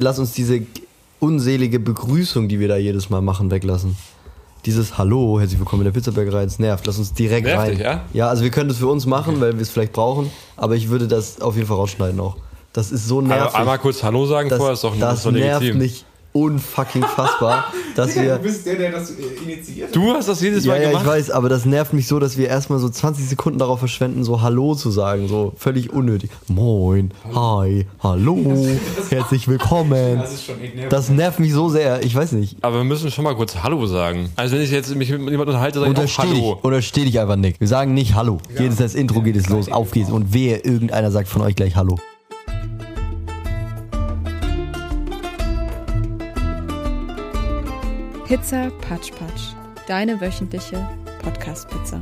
lass uns diese unselige Begrüßung, die wir da jedes Mal machen, weglassen. Dieses Hallo, herzlich willkommen in der Pizzabäckerei, es nervt. Lass uns direkt Nervt rein. dich, ja? ja, also wir können das für uns machen, weil wir es vielleicht brauchen, aber ich würde das auf jeden Fall rausschneiden auch. Das ist so nervig. Einmal, einmal kurz Hallo sagen das, vorher, ist doch, das ist doch nervt legitim. mich unfucking fassbar, dass wir bist der, der das äh, initiiert. Du hast das jedes Ja, Mal ja, ich gemacht. weiß, aber das nervt mich so, dass wir erstmal so 20 Sekunden darauf verschwenden, so Hallo zu sagen, so völlig unnötig. Moin, hi, hallo, herzlich willkommen. Das ist schon echt nervig. Das nervt mich so sehr, ich weiß nicht. Aber wir müssen schon mal kurz Hallo sagen. Also wenn ich jetzt mich mit jemandem unterhalte, sage ich auch Untersteh dich, Hallo. untersteh dich einfach nicht. Wir sagen nicht Hallo. Jedes das Intro geht es los, auf geht's. Und wehe, irgendeiner sagt von euch gleich Hallo. Pizza Patsch Patsch, deine wöchentliche Podcast-Pizza.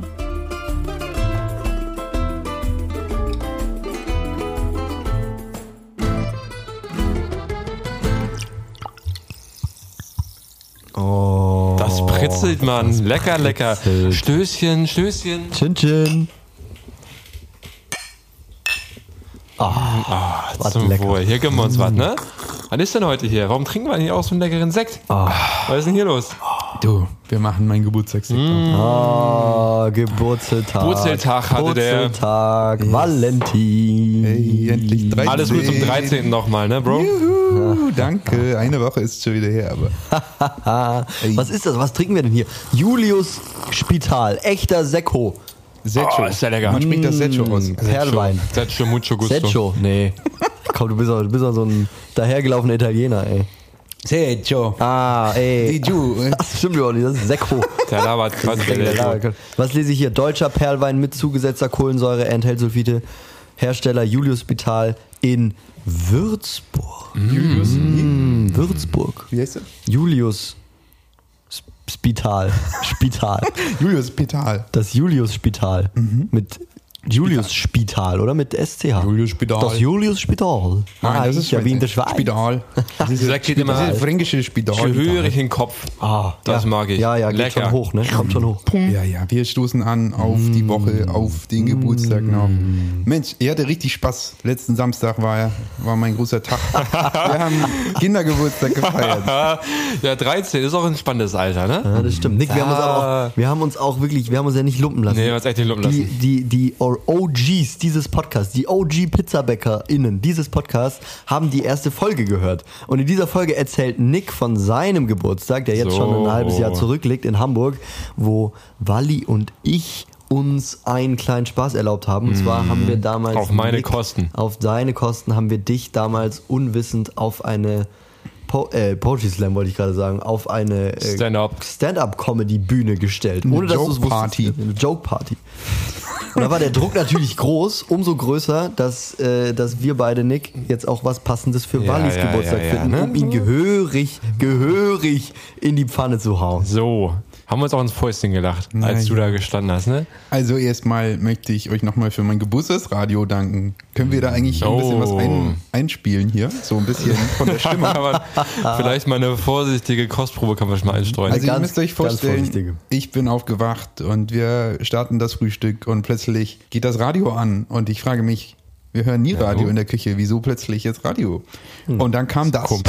Oh. Das pritzelt, Mann. Lecker, lecker. Stößchen, Stößchen. Chin Chin. Was Zum lecker. Wohl. Hier gönnen wir uns was, ne? Was ist denn heute hier? Warum trinken wir nicht auch so einen leckeren Sekt? Ah. Was ist denn hier los? Du, wir machen meinen Geburtstagssekt. Ah, Geburtstag. Geburtstag hatte der. Geburtstag, Valentin. Hey, endlich 13. Alles gut zum 13. nochmal, ne, Bro? Juhu, danke. Eine Woche ist schon wieder her, aber. Was ist das? Was trinken wir denn hier? Julius Spital, echter Sekko. Secho. Oh, ist ja lecker. Man spricht das Secho aus. Perlwein. Secho, mucho gusto. Secho, nee. Komm, du bist auch, du bist auch so ein dahergelaufener Italiener, ey. Secho. Ah, ey. Die Ju. Das stimmt überhaupt nicht, das ist Sekko. Der labert Quatsch. der Secho. Was lese ich hier? Deutscher Perlwein mit zugesetzter Kohlensäure, enthält Sulfite. Hersteller Julius Spital in Würzburg. Julius. Hm, Würzburg. Wie heißt er? Julius Spital. Spital. Julius Petal. Das Julius Spital. Mit Julius Spital, oder? Mit SCH. Julius Spital. Das Julius Spital. ah, das ist ja wie in der Schweiz. Spital. Das ist, geht immer- das ist fränkische Spital. Gehörig in den Kopf. Ah, Das ja. mag ich. Ja, ja, geht Lecker. schon hoch, ne? Kommt schon hoch. Ja, ja, wir stoßen an auf die Woche, auf den Geburtstag noch. Mensch, ich hatte richtig Spaß. Letzten Samstag war, war mein großer Tag. Wir haben Kindergeburtstag gefeiert. ja, 13 ist auch ein spannendes Alter, ne? Ja, das stimmt. Nick, wir haben, uns aber auch, wir haben uns auch wirklich, wir haben uns ja nicht lumpen lassen. Nee, wir haben uns echt nicht lumpen die, lassen. die, die OGs dieses Podcasts, die OG-PizzabäckerInnen dieses Podcasts, haben die erste Folge gehört. Und in dieser Folge erzählt Nick von seinem Geburtstag, der jetzt So. schon ein halbes Jahr zurückliegt in Hamburg, wo Wally und ich uns einen kleinen Spaß erlaubt haben. Und zwar haben wir damals. Auf meine Nick, Kosten. Auf deine Kosten haben wir dich damals unwissend auf eine po äh, Poetry Slam wollte ich gerade sagen, auf eine äh, Stand-up. Stand-up-Comedy-Bühne gestellt. Ohne dass du es wusstest. Eine Joke-Party. Und da war der Druck natürlich groß, umso größer, dass, äh, dass wir beide, Nick, jetzt auch was Passendes für Ja, Wallis ja, Geburtstag ja, ja, finden, ne? um ihn gehörig, gehörig in die Pfanne zu hauen. So. Haben wir uns auch ins Fäustchen gelacht, als Na du ja. da gestanden hast, ne? Also erstmal möchte ich euch nochmal für mein Geburtstagsradio danken. Können wir da eigentlich ein bisschen was Oh. ein, einspielen hier? So ein bisschen von der Stimme. Vielleicht mal eine vorsichtige Kostprobe kann man schon mal einstreuen. Also Ganz- ihr müsst euch vorstellen, ich bin aufgewacht und wir starten das Frühstück und plötzlich geht das Radio an und ich frage mich, wir hören nie Radio oh. in der Küche, wieso plötzlich jetzt Radio? Hm. Und dann kam das. So,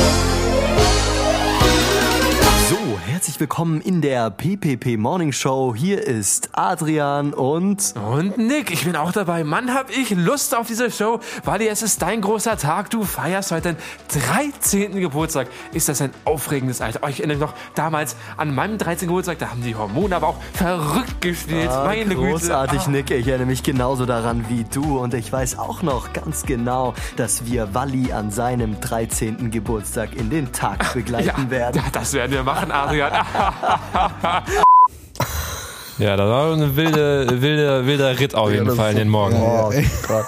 herzlich willkommen in der PPP Morning Show. Hier ist Adrian und Und Nick, ich bin auch dabei. Mann, hab ich Lust auf diese Show, weil es ist dein großer Tag. Du feierst heute den 13. Geburtstag. Ist das ein aufregendes Alter? Oh, ich erinnere mich noch damals an meinem 13. Geburtstag, da haben die Hormone aber auch verrückt gespielt. Meine großartig, Güte. Nick. Ich erinnere mich genauso daran wie du und ich weiß auch noch ganz genau, dass wir Walli an seinem 13. Geburtstag in den Tag begleiten Ja, werden. ja, das werden wir machen, Adrian. Ja, das war ein wilde, wilde, wilder Ritt auf jeden das Fall in den Morgen. Oh Gott.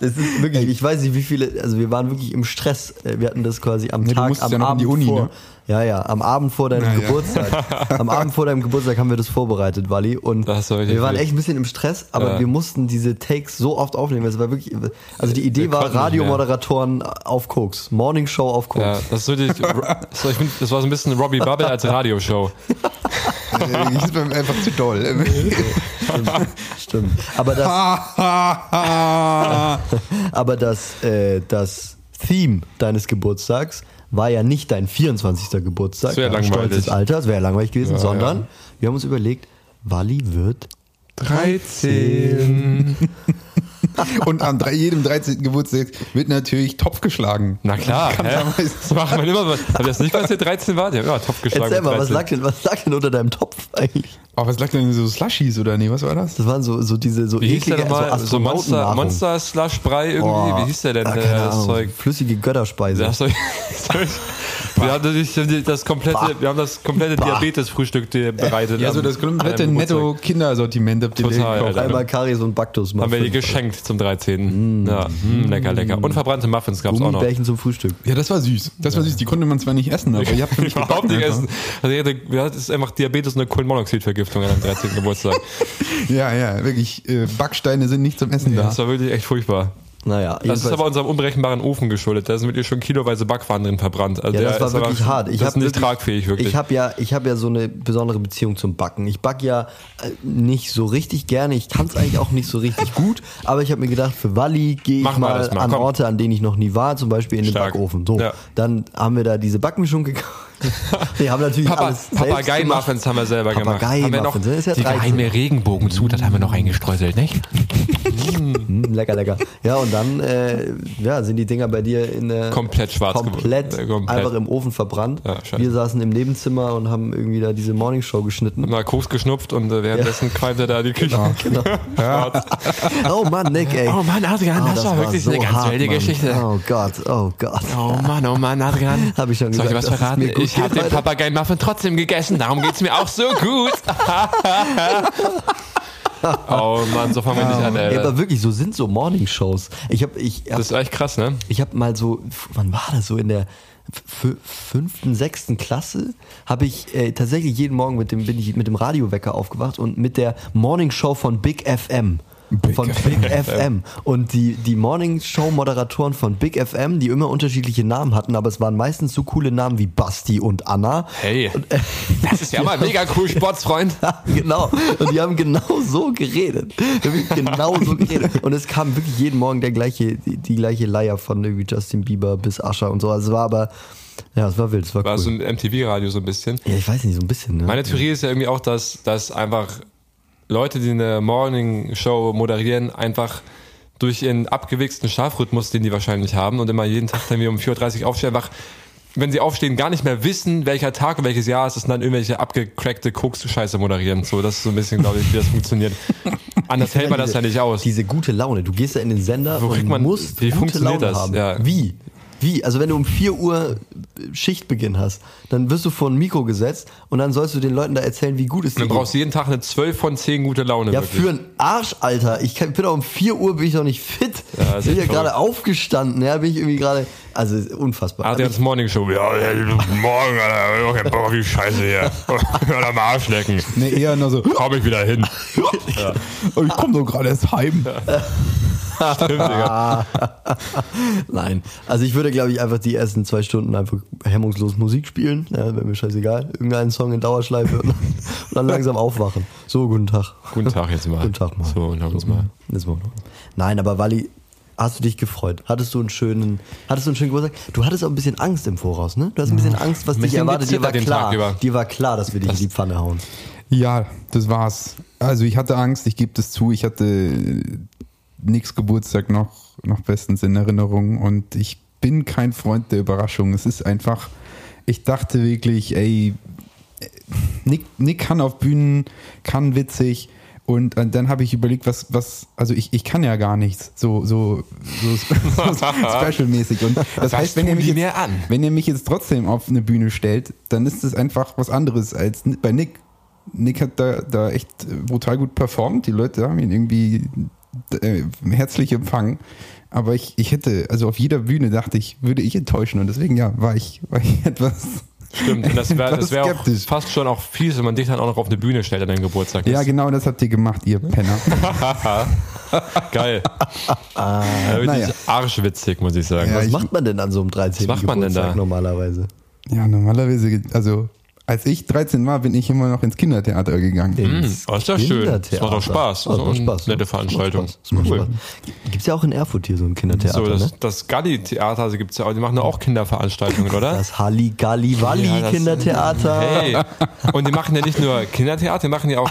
Das ist wirklich, ich weiß nicht, wie viele, also wir waren wirklich im Stress. Äh, Wir hatten das quasi am Ja, du Tag, am ja noch in Abend die Uni, vor. ne? Ja, ja, am Abend vor deinem Na ja. Geburtstag. Am Abend vor deinem Geburtstag haben wir das vorbereitet, Wally. Und war wir waren echt ein bisschen im Stress, aber Ja. wir mussten diese Takes so oft aufnehmen. Es war wirklich, also die Idee Wir war Radiomoderatoren auf Koks. Morning Show auf Koks. Ja, das, ist so die, so, ich das war so ein bisschen Robbie Bubble als Radioshow. Das ist mir einfach zu doll. Stimmt. Aber das, aber das, äh, das Theme deines Geburtstags war ja nicht dein 24. Geburtstag, Das langweilig. stolzes Alter, das wäre langweilig gewesen, Ja, sondern ja. wir haben uns überlegt, Wally wird 13. Und am drei- jedem 13. Geburtstag wird natürlich Topf geschlagen. Na klar, das machen wir immer. Habt ihr das nicht, als ihr 13 wart? Die haben immer Topf geschlagen. Erzähl mal, was 13. lag, denn, was lag denn unter deinem Topf eigentlich? Aber was lag denn so Slushies oder nee, was war das? Das waren so, so diese so Wie hieß der eklige nochmal? So, Monster. Monster Slush Brei irgendwie? Oh, Wie hieß der denn? ah, äh, das. Zeug. Flüssige Götterspeise. Das soll, soll ich, wir, haben das, das komplette, wir haben das komplette Diabetes-Frühstück bereitet. Ja, so das komplette an deinem netto Geburtstag. Kindersortiment habt ihr Total, gekauft. Einmal Karies und Baktus. Haben wir dir Muffins. geschenkt zum 13. Ja, mh, lecker, lecker. Und verbrannte Muffins gab's auch noch. Gummibärchen zum Frühstück. Ja, das war süß. Das war süß. Die konnte man zwar nicht essen, aber ihr habt für mich Überhaupt nicht essen. Also, ich hatte- es ist einfach Diabetes und eine Kohlenmonoxidvergiftung an deinem 13. Geburtstag. Ja, ja, wirklich. Äh, Backsteine sind nicht zum Essen da. Das war wirklich echt furchtbar. Naja, Das ist aber unserem unberechenbaren Ofen geschuldet. Da sind wirklich schon kiloweise Backwaren drin verbrannt. Also Ja, das war ist wirklich aber, hart. Ich das hab ist nicht wirklich- tragfähig, wirklich. Ich habe ja, ich habe ja so eine besondere Beziehung zum Backen. Ich back ja äh, nicht so richtig gerne. Ich kann es eigentlich auch nicht so richtig gut. Aber ich habe mir gedacht, für Walli gehe ich mal mal, an komm. Orte, an denen ich noch nie war, zum Beispiel in den Stark. Backofen. So, Ja. dann haben wir da diese Backmischung gekauft. Wir haben natürlich Papa, alles gemacht. Papagei-Muffins haben wir selber gemacht. Haben wir noch Papagei-Muffins, ja die 13. geheime Regenbogenzutat haben wir noch eingestreuselt, nicht? Mm, lecker, lecker. Ja, und dann äh, ja, sind die Dinger bei dir in der Komplett schwarz komplett. Äh, komplett. einfach im Ofen verbrannt. Ja, wir saßen im Nebenzimmer und haben irgendwie da diese Morningshow geschnitten. Mal Koks geschnupft und äh, währenddessen qualmt er da die Küche. Genau. Schwarz. Oh Mann, Nick, ey. Oh Mann, Adrian, Oh, das, war wirklich eine ganz hart, wilde Mann. Geschichte. Oh Gott, oh Gott. Oh Mann, oh Mann, Adrian. Hab ich schon Soll ich gesagt, was dass es verraten? Ich habe den? Papagei-Muffin trotzdem gegessen, darum geht's mir auch so gut. Oh Mann, so fangen wir nicht an, Ey, aber wirklich, so sind so Morningshows. Ich habe ich hab, Das ist echt krass, ne? ich hab mal so, wann war das so in der fünften, sechsten Klasse habe ich äh, tatsächlich jeden Morgen mit dem bin ich mit dem Radiowecker aufgewacht und mit der Morningshow von Big FM. Von Big FM. Und die, die Morning-Show-Moderatoren von Big FM, die immer unterschiedliche Namen hatten, aber es waren meistens so coole Namen wie Basti und Anna. Hey, Und, äh, das ist ja mal mega cool, Sportsfreund. genau. Und die haben genau so geredet. Genau so geredet. Und es kam wirklich jeden Morgen der gleiche, die, die gleiche Leier von irgendwie Justin Bieber bis Ascher und so. Also es war aber, ja, es war wild, es war, War cool. so ein MTV-Radio so ein bisschen. ja, ich weiß nicht, so ein bisschen, ne? Meine Theorie ist ja irgendwie auch, dass, dass einfach Leute, die eine Morning-Show moderieren, einfach durch ihren abgewichsten Schlafrhythmus, den die wahrscheinlich haben und immer jeden Tag dann wie um 4.30 Uhr aufstehen, einfach, wenn sie aufstehen, gar nicht mehr wissen, welcher Tag und welches Jahr es ist und dann irgendwelche abgecrackte Koks-Scheiße moderieren. So, das ist so ein bisschen, glaube ich, wie das funktioniert. Anders hält man das ja nicht aus. Diese gute Laune. Du gehst ja in den Sender Wo und kriegt man- musst wie gute funktioniert Laune das? haben. Ja. Wie? Wie? Also wenn du um 4 Uhr Schichtbeginn hast, dann wirst du vor ein Mikro gesetzt und dann sollst du den Leuten da erzählen, wie gut es dir Dann geht. brauchst du jeden Tag eine 12 von 10 gute Laune. Ja, wirklich. für einen Arsch, Alter. Ich kann, bin auch um 4 Uhr bin ich noch nicht fit. Ja, bin ja gerade aufgestanden. Ja, bin ich irgendwie gerade. Also unfassbar. Adrians Morning Show. Ja, ja, morgen, Alter. Ich hab die Scheiße hier. Oder am Arsch lecken. Nee, eher nur so, Komm ich wieder hin. oh, ich komme doch gerade erst heim. Stimmt, Digga. Nein. Also ich würde, glaube ich, einfach die ersten zwei Stunden einfach hemmungslos Musik spielen. Ja, wäre mir scheißegal. Irgendeinen Song in Dauerschleife und dann, und dann langsam aufwachen. So, guten Tag. Guten Tag jetzt mal. Guten Tag mal. So, und haben uns mal. Jetzt mal. Nein, aber Wally, hast du dich gefreut? Hattest du einen schönen, hattest du einen schönen Geburtstag? Du hattest auch ein bisschen Angst im Voraus, ne? Du hast ein bisschen Angst, was dich erwartet. Dir war klar, dir war klar, dass wir dich in die Pfanne hauen. Ja, das war's. Also ich hatte Angst, ich gebe das zu, ich hatte nix Geburtstag noch, noch bestens in Erinnerung und ich bin kein Freund der Überraschung. Es ist einfach, ich dachte wirklich, ey, Nick, Nick kann auf Bühnen, kann witzig und dann habe ich überlegt, was, was, also ich, ich kann ja gar nichts, so, so, so, so specialmäßig. Und das Was heißt, wenn ihr, mich jetzt, an? wenn ihr mich jetzt trotzdem auf eine Bühne stellt, dann ist es einfach was anderes als bei Nick. Nick hat da, da echt brutal gut performt. Die Leute haben ihn irgendwie äh, herzlich empfangen. Aber ich, ich hätte, also auf jeder Bühne dachte ich, würde ich enttäuschen. Und deswegen, ja, war ich, war ich etwas. Stimmt, und das wäre wär auch fast schon auch fies, wenn man dich dann auch noch auf eine Bühne stellt an deinem Geburtstag. Ja, Das- genau das habt ihr gemacht, ihr Penner. Geil. ja, wirklich Naja. arschwitzig, muss ich sagen. Ja, Was ich- macht man denn an so einem 13. Was macht man denn Geburtstag da? normalerweise? Ja, normalerweise, also als ich 13 war, bin ich immer noch ins Kindertheater gegangen. Ins oh, ist ja schön. Das macht doch Spaß. Das macht Spaß. Nette Veranstaltung. Spaß. Das macht Cool. Spaß. Gibt's ja auch in Erfurt hier so ein Kindertheater, So, das, ne? das Galli-Theater also gibt's ja auch, die machen ja auch Kinderveranstaltungen, oder? Das Halligalli-Walli Ja, das- Kindertheater. Hey, und die machen ja nicht nur Kindertheater, die machen ja auch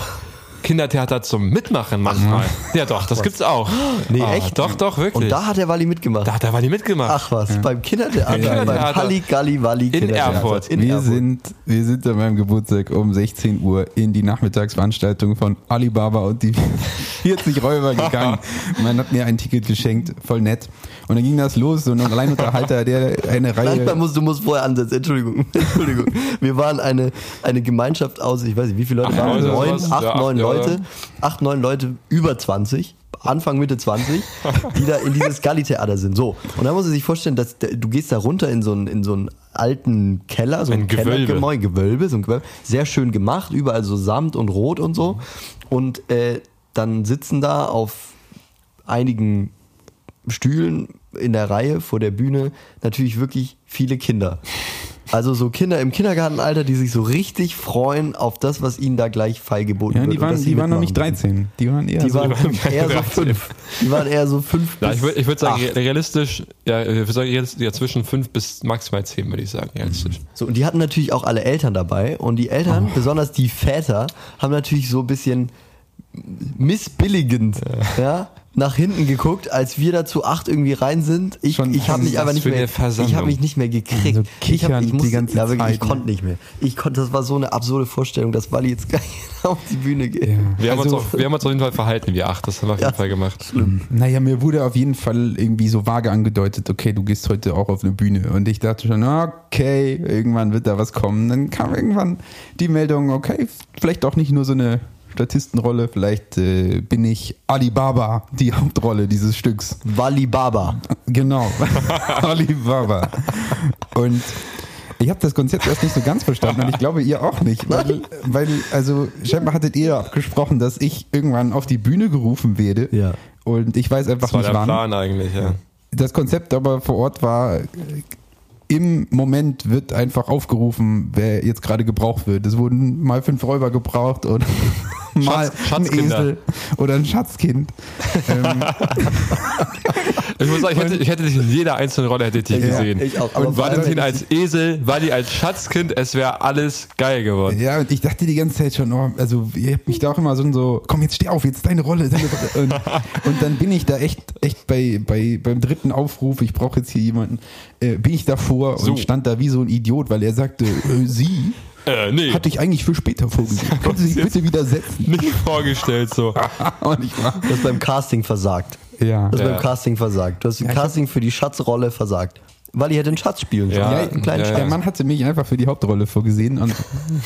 Kindertheater zum Mitmachen manchmal. Ja, doch, das gibt's auch. Nee, Ah, echt? Doch, doch, wirklich. Und da hat der Walli mitgemacht. da hat der Walli mitgemacht. Ach was, beim Kindertheater, beim. Halligalli-Walli Kindertheater. Erfurt. In wir, Erfurt. Sind, wir sind an meinem Geburtstag um 16 Uhr in die Nachmittagsveranstaltung von Alibaba und die 40 Räuber gegangen. Man hat mir ein Ticket geschenkt, voll nett. Und dann ging das los, so ein Alleinunterhalter, der eine Reihe. muss, du musst vorher ansetzen. Entschuldigung. Entschuldigung. Wir waren eine, eine Gemeinschaft aus, ich weiß nicht, wie viele Leute waren? Leute, Neun, acht, Ja, neun ja, Leute. Acht, neun Leute über 20. Anfang, Mitte 20, die da in dieses Galli-Theater sind. So. Und da muss man sich vorstellen, dass du gehst da runter in so einen, in so einen alten Keller, so ein, Ein Gewölbe. Gewölbe, so ein Gewölbe. Sehr schön gemacht, überall so Samt und Rot und so. Und äh, dann sitzen da auf einigen Stühlen in der Reihe vor der Bühne natürlich wirklich viele Kinder. Also so Kinder im Kindergartenalter, die sich so richtig freuen auf das, was ihnen da gleich feilgeboten Ja, wird. die waren, die waren noch nicht mitmachen 13. Die waren eher Die so. waren eher so 13. fünf. Die waren eher so fünf Ja, bis ich würde ich würd sagen, acht. realistisch, ja, ich würde sagen, realistisch, ja, zwischen fünf bis maximal zehn, würde ich sagen, realistisch. So, und die hatten natürlich auch alle Eltern dabei. Und die Eltern, Oh. besonders die Väter, haben natürlich so ein bisschen missbilligend ja. Nach hinten geguckt, als wir da zu acht irgendwie rein sind. Ich, Schon- ich habe mich aber nicht mehr, ich habe mich nicht mehr gekriegt. So ich, hab, ich die musste, ganze ja, wirklich, ich konnte nicht mehr. Ich konnte, das war so eine absurde Vorstellung, dass Wally jetzt gleich auf die Bühne geht. Ja. Wir, haben Also- uns auch, wir haben uns auf jeden Fall verhalten, wir acht, das haben wir auf jeden Ja. Fall gemacht. Naja, mir wurde auf jeden Fall irgendwie so vage angedeutet, okay, du gehst heute auch auf eine Bühne. Und ich dachte schon, okay, irgendwann wird da was kommen. Dann kam irgendwann die Meldung, okay, vielleicht auch nicht nur so eine Statistenrolle, vielleicht äh, bin ich Alibaba, die Hauptrolle dieses Stücks. Wally Baba. Genau, Alibaba. Und ich habe das Konzept erst nicht so ganz verstanden und ich glaube ihr auch nicht, weil, weil also scheinbar hattet ihr abgesprochen, dass ich irgendwann auf die Bühne gerufen werde Ja. und ich weiß einfach Das war nicht der wann. Plan eigentlich, ja. Das Konzept aber vor Ort war, im Moment wird einfach aufgerufen, wer jetzt gerade gebraucht wird. Es wurden mal fünf Räuber gebraucht und mal ein Schatzkinder. Esel oder ein Schatzkind. ähm, Ich muss sagen, ich hätte, ich hätte dich in jeder einzelnen Rolle hätte ich dich Ja, gesehen. ich auch. Und Valentin als Esel, Wally als Schatzkind, es wäre alles geil geworden. ja, und ich dachte die ganze Zeit schon, oh, also ihr habt mich da auch immer so, so komm jetzt steh auf, jetzt deine Rolle. Deine Rolle. Und, und dann bin ich da echt, echt bei, bei, beim dritten Aufruf, ich brauche jetzt hier jemanden, äh, bin ich davor So. und stand da wie so ein Idiot, weil er sagte, äh, sie Äh, nee, hatte ich eigentlich für später vorgesehen. Können Sie sich bitte widersetzen? nicht vorgestellt so. Ich war, Du hast beim Casting versagt. ja. Du hast Ja. beim Casting versagt. Du hast im Ja, ich Casting für die Schatzrolle versagt. Wally hätte einen Schatz spielen sollen. Ja, einen kleinen ja, Schatz. Der Mann hatte mich einfach für die Hauptrolle vorgesehen und,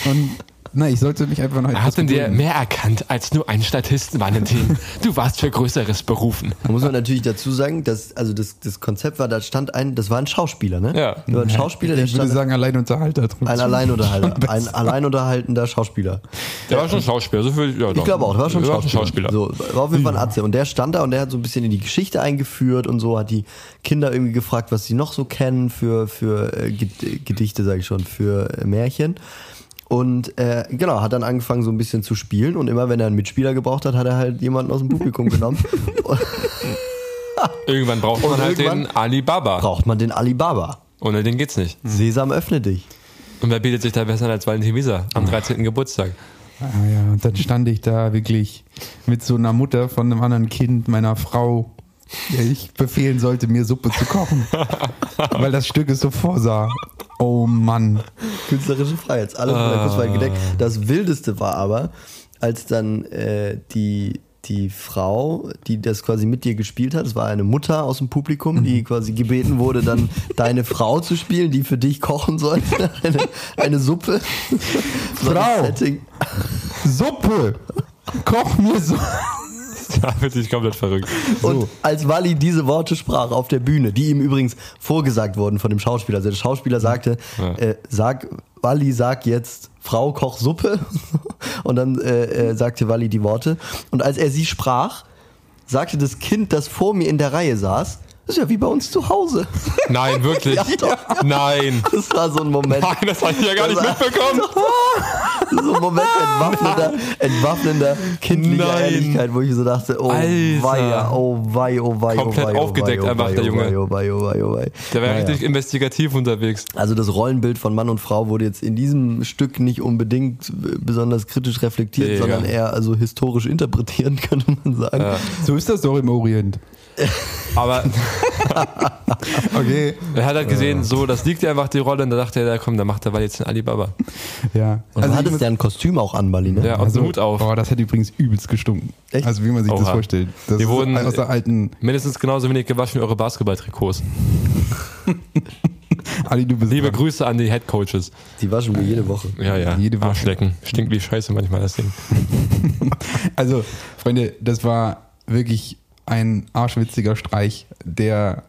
und na, ich sollte mich einfach noch Er etwas hat in dir mehr erkannt als nur ein Statisten, Valentin. Du warst für Größeres berufen. Da muss man natürlich dazu sagen, dass, also das, das Konzept war, da stand ein, das war ein Schauspieler, ne? Ja. Da war ein Schauspieler, der Ich würde stand, sagen, Alleinunterhalter. ein Alleinunterhalter, ein alleinunterhaltender Schauspieler. Der war schon Schauspieler. So viel, ja, Ich glaube auch, der war schon der Schauspieler. Schauspieler. So, war auf jeden Fall ein Atze. Und der stand da und der hat so ein bisschen in die Geschichte eingeführt und so, hat die Kinder irgendwie gefragt, was sie noch so kennen für, für äh, Ged- Gedichte, sage ich schon, für äh, Märchen. Und äh, genau, hat dann angefangen so ein bisschen zu spielen und immer wenn er einen Mitspieler gebraucht hat, hat er halt jemanden aus dem Publikum genommen. Irgendwann braucht man Und halt den Alibaba. braucht man den Alibaba. Ohne den geht's nicht. Sesam, öffne dich. Und wer bietet sich da besser als Valentin Wieser am 13. Geburtstag? Ah, ja, und dann stand ich da wirklich mit so einer Mutter von einem anderen Kind, meiner Frau, der ich befehlen sollte, mir Suppe zu kochen. weil das Stück es so vorsah. Oh Mann. Künstlerische Freiheit, alles von der Kurzweil gedeckt. Das Wildeste war aber, als dann äh, die, die Frau, die das quasi mit dir gespielt hat, das war eine Mutter aus dem Publikum, die quasi gebeten wurde, dann deine Frau zu spielen, die für dich kochen sollte. Eine, eine Suppe. So ein Frau! Setting. Suppe! Koch mir so. Da wird sich komplett verrückt. Und als Wally diese Worte sprach auf der Bühne, die ihm übrigens vorgesagt wurden von dem Schauspieler, also der Schauspieler sagte, Ja. äh, sag, Wally, sag jetzt, Frau, koch Suppe. Und dann äh, äh, sagte Wally die Worte. Und als er sie sprach, sagte das Kind, das vor mir in der Reihe saß, ist ja wie bei uns zu Hause. Nein, wirklich. Ja, doch. Nein. Das war so ein Moment. Nein, das habe ich ja gar nicht Das war- mitbekommen. So ein Moment entwaffnender, entwaffnender kindlicher Nein. Ehrlichkeit, wo ich so dachte, oh Alter. weia, oh wei, oh wei, Komplett oh wei, oh aufgedeckt wei, oh einfach, wei, der oh Junge. Oh wei, oh wei, oh wei. Der war Naja. richtig investigativ unterwegs. Also das Rollenbild von Mann und Frau wurde jetzt in diesem Stück nicht unbedingt besonders kritisch reflektiert, Mega. sondern eher also historisch interpretiert, könnte man sagen. So ist das doch im Orient. Aber Okay. er hat halt gesehen, so, das liegt ja einfach die Rolle und da dachte er, ja, komm, dann macht er weil jetzt einen Alibaba. Ja. Und du ich hattest ja ein Kostüm auch an, Bali, ne? Ja, und einen Hut auf. Oh, das hätte übrigens übelst gestunken. Echt? Also wie man sich das Oha. vorstellt. Das Die ist wurden- aus der alten Mindestens genauso wenig gewaschen wie eure Basketballtrikots. Ali, du bist Liebe dran. Grüße an die Head Coaches. Die waschen wir jede Woche. Ja, ja. Jede Woche. Arschlecken. Stinkt wie Scheiße manchmal das Ding. Also, Freunde, das war wirklich ein arschwitziger Streich, der,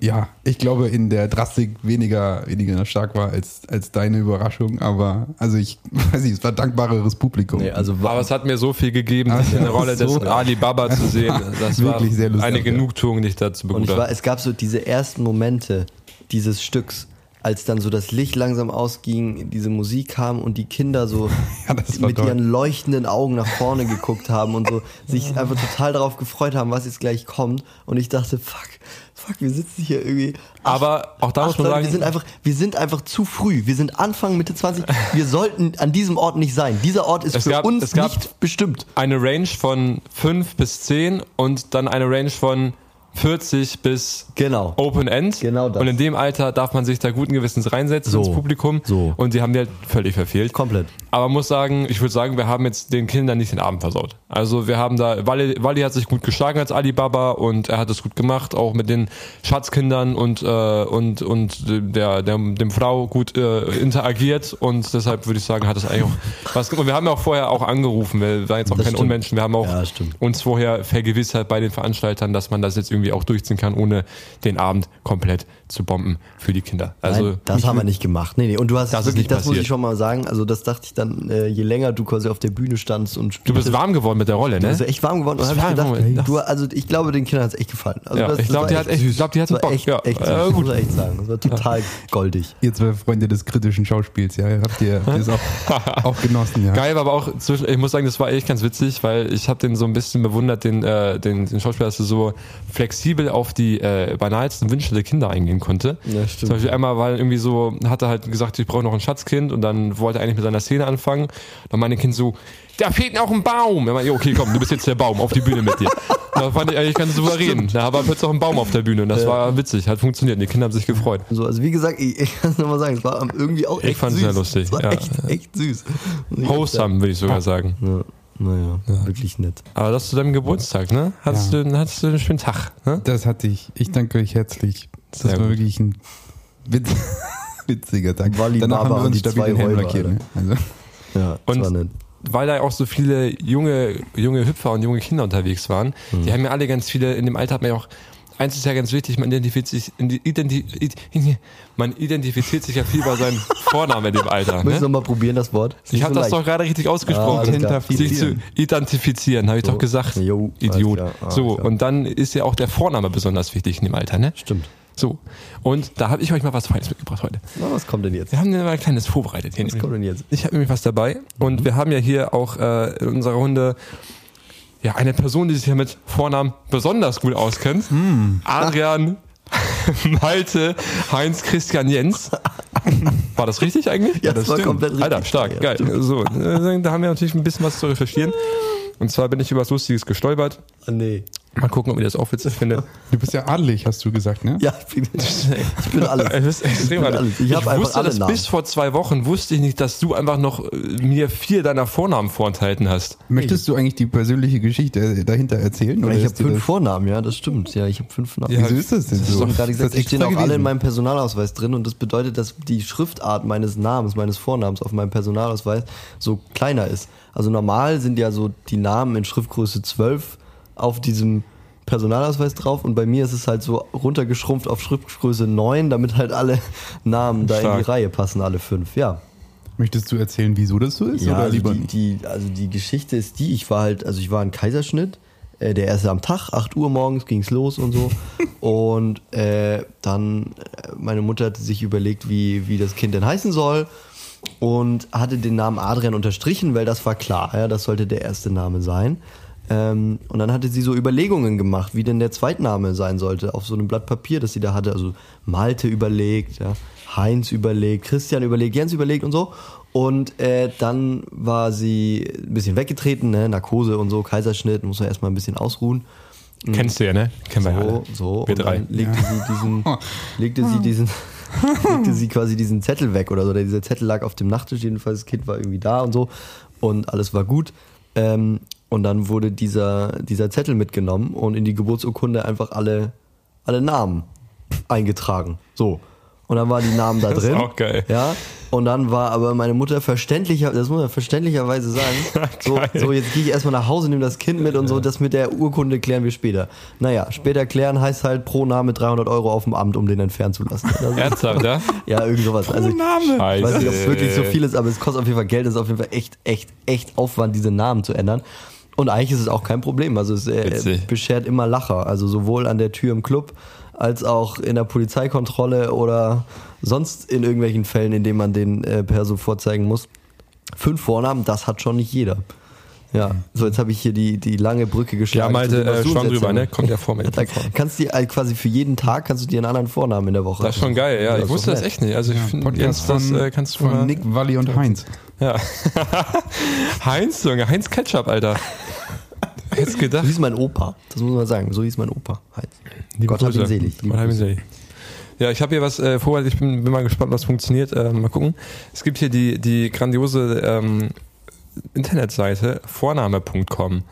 ja, ich glaube, in der Drastik weniger, weniger stark war als, als deine Überraschung. Aber, also ich weiß nicht, es war dankbareres Publikum. Nee, also Aber es hat mir so viel gegeben, Ah, in der Rolle des So. Alibaba zu sehen. Das war Wirklich sehr lustig, eine ja. Genugtuung, dich da zu Und ich war, begutachten. es gab so diese ersten Momente dieses Stücks, als dann so das Licht langsam ausging, diese Musik kam und die Kinder so Ja, mit toll. ihren leuchtenden Augen nach vorne geguckt haben und so sich einfach total darauf gefreut haben, was jetzt gleich kommt. Und ich dachte, fuck, fuck, wir sitzen hier irgendwie. Aber auch da muss man sagen, wir sind einfach, wir sind einfach zu früh. Wir sind Anfang Mitte 20. Wir sollten an diesem Ort nicht sein. Dieser Ort ist für gab- uns es gab- nicht bestimmt. eine Range von 5 bis 10 und dann eine Range von 40 bis Genau. Open End. Genau das. Und in dem Alter darf man sich da guten Gewissens reinsetzen So. ins Publikum. So. Und die haben die halt völlig verfehlt. Komplett. Aber muss sagen, ich würde sagen, wir haben jetzt den Kindern nicht den Abend versaut. Also wir haben da, Wally, Wally hat sich gut geschlagen als Alibaba und er hat es gut gemacht, auch mit den Schatzkindern und äh, und und der, der dem Frau gut äh, interagiert und deshalb würde ich sagen, hat es eigentlich auch was gemacht. Und wir haben ja auch vorher auch angerufen, wir waren jetzt auch Das keine stimmt. Unmenschen, wir haben auch Ja, uns vorher vergewissert bei den Veranstaltern, dass man das jetzt irgendwie auch durchziehen kann, ohne den Abend komplett zu bomben für die Kinder. Also Nein, das haben wir nicht gemacht. Nee, nee. Und du hast Das ist wirklich, nicht das muss passiert. ich schon mal sagen. Also das dachte ich dann, äh, je länger du quasi auf der Bühne standst und du bist warm geworden mit der Rolle, Du ne? bist echt warm geworden und Das ich war gedacht, du, also ich glaube, den Kindern hat es echt gefallen. Also Ja, ich glaub, war die hat echt- ich glaub, die Das Bock, echt, ja. echt süß, Äh, gut. muss ich echt sagen. Das war total goldig. Ihr zwei Freunde des kritischen Schauspiels, ja, habt ihr habt ihr es auch, auch genossen, ja. Geil aber auch, zwischen, ich muss sagen, das war echt ganz witzig, weil ich habe den so ein bisschen bewundert, den, äh, den, den Schauspieler, dass er so flexibel auf die äh, banalsten Wünsche der Kinder eingehen konnte. Ja, stimmt. Zum Beispiel einmal, weil irgendwie so, hat er halt gesagt, ich brauche noch ein Schatzkind und dann wollte er eigentlich mit seiner Szene anfangen. Dann meine Kind so, da fehlt noch ein Baum. Er meinte, okay, komm, du bist jetzt der Baum, auf die Bühne mit dir. Da fand ich eigentlich ganz souverän. Da war plötzlich auch ein Baum auf der Bühne und das war witzig, hat funktioniert. Die Kinder haben sich gefreut. So, also wie gesagt, ich, ich kann es nochmal sagen, es war irgendwie auch Ich echt süß. sehr lustig, Es war ja. echt, echt süß. Ich Wholesome, würde ich sogar sagen. sagen. Ja, naja, wirklich nett. Aber das zu deinem Geburtstag, ne? Hattest, Ja. du, hattest du einen schönen Tag, ne? Das hatte ich. Ich danke euch herzlich. Das Sehr war gut. wirklich ein witz, witziger Tag. Wally Danach Baba haben wir uns die stabil lackiert. Ne? Also, Ja, das Und- war nett. weil da auch so viele junge, junge Hüpfer und junge Kinder unterwegs waren, die haben ja alle ganz viele, in dem Alter hat man ja auch, eins ist ja ganz wichtig, man identifiziert sich, man identifiziert sich ja viel bei seinem Vornamen in dem Alter. Ne? noch mal probieren, das Wort? Ich habe so das leicht. doch gerade richtig Ah, ausgesprochen. klar. sich zu identifizieren, habe ich doch gesagt. Jo, Idiot. Ah, so, klar. und dann ist ja auch der Vorname besonders wichtig in dem Alter, ne? Stimmt. So. Und da habe ich euch mal was Feines mitgebracht heute. Na, was kommt denn jetzt? Wir haben ja mal ein kleines vorbereitet hier. Was kommt denn jetzt? Ich habe nämlich was dabei und wir haben ja hier auch äh, in unserer Runde ja eine Person, die sich hier mit Vornamen besonders gut auskennt. Adrian Malte Heinz Christian Jens. War das richtig eigentlich? Ja, das war komplett richtig. Alter, stark, Ja, geil. stimmt. So, äh, da haben wir natürlich ein bisschen was zu recherchieren. Und zwar bin ich über was Lustiges gestolpert. Ah, nee. Mal gucken, ob ihr das auch witzig findet. du bist ja adelig, hast du gesagt, ne? Ja, ich bin, ich bin alles. Ist Ich bin alles. Ich Ich, hab einfach wusste alle das Namen. bis vor zwei Wochen, wusste ich nicht, dass du einfach noch äh, mir vier deiner Vornamen vorenthalten hast. Möchtest du eigentlich die persönliche Geschichte dahinter erzählen? Oder ich habe ist fünf das- Vornamen, ja, das stimmt. Ja, ich habe fünf Namen. Ja, Wieso ist das denn Das ist so? doch Ich habe gerade Ist gesagt, die stehen auch alle in gewesen? meinem Personalausweis drin und das bedeutet, dass die Schriftart meines Namens, meines Vornamens auf meinem Personalausweis so kleiner ist. Also normal sind ja so die Namen in Schriftgröße 12 auf diesem Personalausweis drauf und bei mir ist es halt so runtergeschrumpft auf Schriftgröße 9, damit halt alle Namen da in die Stark. Reihe passen, alle fünf. Ja. Möchtest du erzählen, wieso das so ist? Ja, oder also lieber die, die, also die Geschichte ist die, ich war halt, also ich war ein Kaiserschnitt äh, der erste am Tag, 8 Uhr morgens ging's los und so. und äh, dann, äh, meine Mutter hatte sich überlegt, wie, wie das Kind denn heißen soll und hatte den Namen Adrian unterstrichen, weil das war klar, ja, das sollte der erste Name sein. Ähm, und dann hatte sie so Überlegungen gemacht, wie denn der Zweitname sein sollte, auf so einem Blatt Papier, das sie da hatte. Also Malte überlegt, ja, Heinz überlegt, Christian überlegt, Jens überlegt und so. Und äh, dann war sie ein bisschen weggetreten, ne? Narkose und so, Kaiserschnitt, muss man erstmal ein bisschen ausruhen. Kennst du ja, ne? Kennen wir ja So, alle. so. Wir und drei. dann legte sie diesen, legte sie diesen, legte sie quasi diesen Zettel weg oder so. Oder dieser Zettel lag auf dem Nachttisch, jedenfalls das Kind war irgendwie da und so. Und alles war gut. Ähm, und dann wurde dieser, dieser Zettel mitgenommen und in die Geburtsurkunde einfach alle, alle Namen eingetragen. So. Und dann waren die Namen da Das ist drin. auch geil. Ja. Und dann war aber meine Mutter verständlicher, das muss man verständlicherweise sagen, so, so jetzt gehe ich erstmal nach Hause, nehme das Kind mit und so, das mit der Urkunde klären wir später. Naja, später klären heißt halt pro Name 300 Euro auf dem Amt, um den entfernen zu lassen. Das Ernsthaft, ja? ja, irgend sowas. Also, ich Scheiße. weiß nicht, ob es wirklich so viel ist, aber es kostet auf jeden Fall Geld, es ist auf jeden Fall echt, echt, echt Aufwand, diese Namen zu ändern. Und eigentlich ist es auch kein Problem. Also es äh, beschert immer Lacher. Also sowohl an der Tür im Club als auch in der Polizeikontrolle oder sonst in irgendwelchen Fällen, in denen man den äh, Perso vorzeigen muss. Fünf Vornamen, das hat schon nicht jeder. Ja, so jetzt habe ich hier die, die lange Brücke Ja, geschlagen. Malte, dem, was äh, schwamm drüber, ne? Kommt ja vor mir. Da kannst du dir äh, quasi für jeden Tag kannst du dir einen anderen Vornamen in der Woche. Das ist schon geil, ja. Ich wusste das echt nicht. Also ich finde, Podcast Jens, das von, äh, kannst du von mal. Nick, Walli und Heinz. Ja. Heinz, Junge, Heinz Ketchup, Alter. Hättest gedacht. So hieß mein Opa. Das muss man sagen. So hieß mein Opa. Halt. Liebe Gott hab ihn Grüße. selig. Liebe Gott hab ihn Grüße. selig. Ja, ich habe hier was äh, vorbereitet. Ich bin, bin mal gespannt, was funktioniert. Äh, mal gucken. Es gibt hier die, die grandiose ähm, Internetseite vorname.com.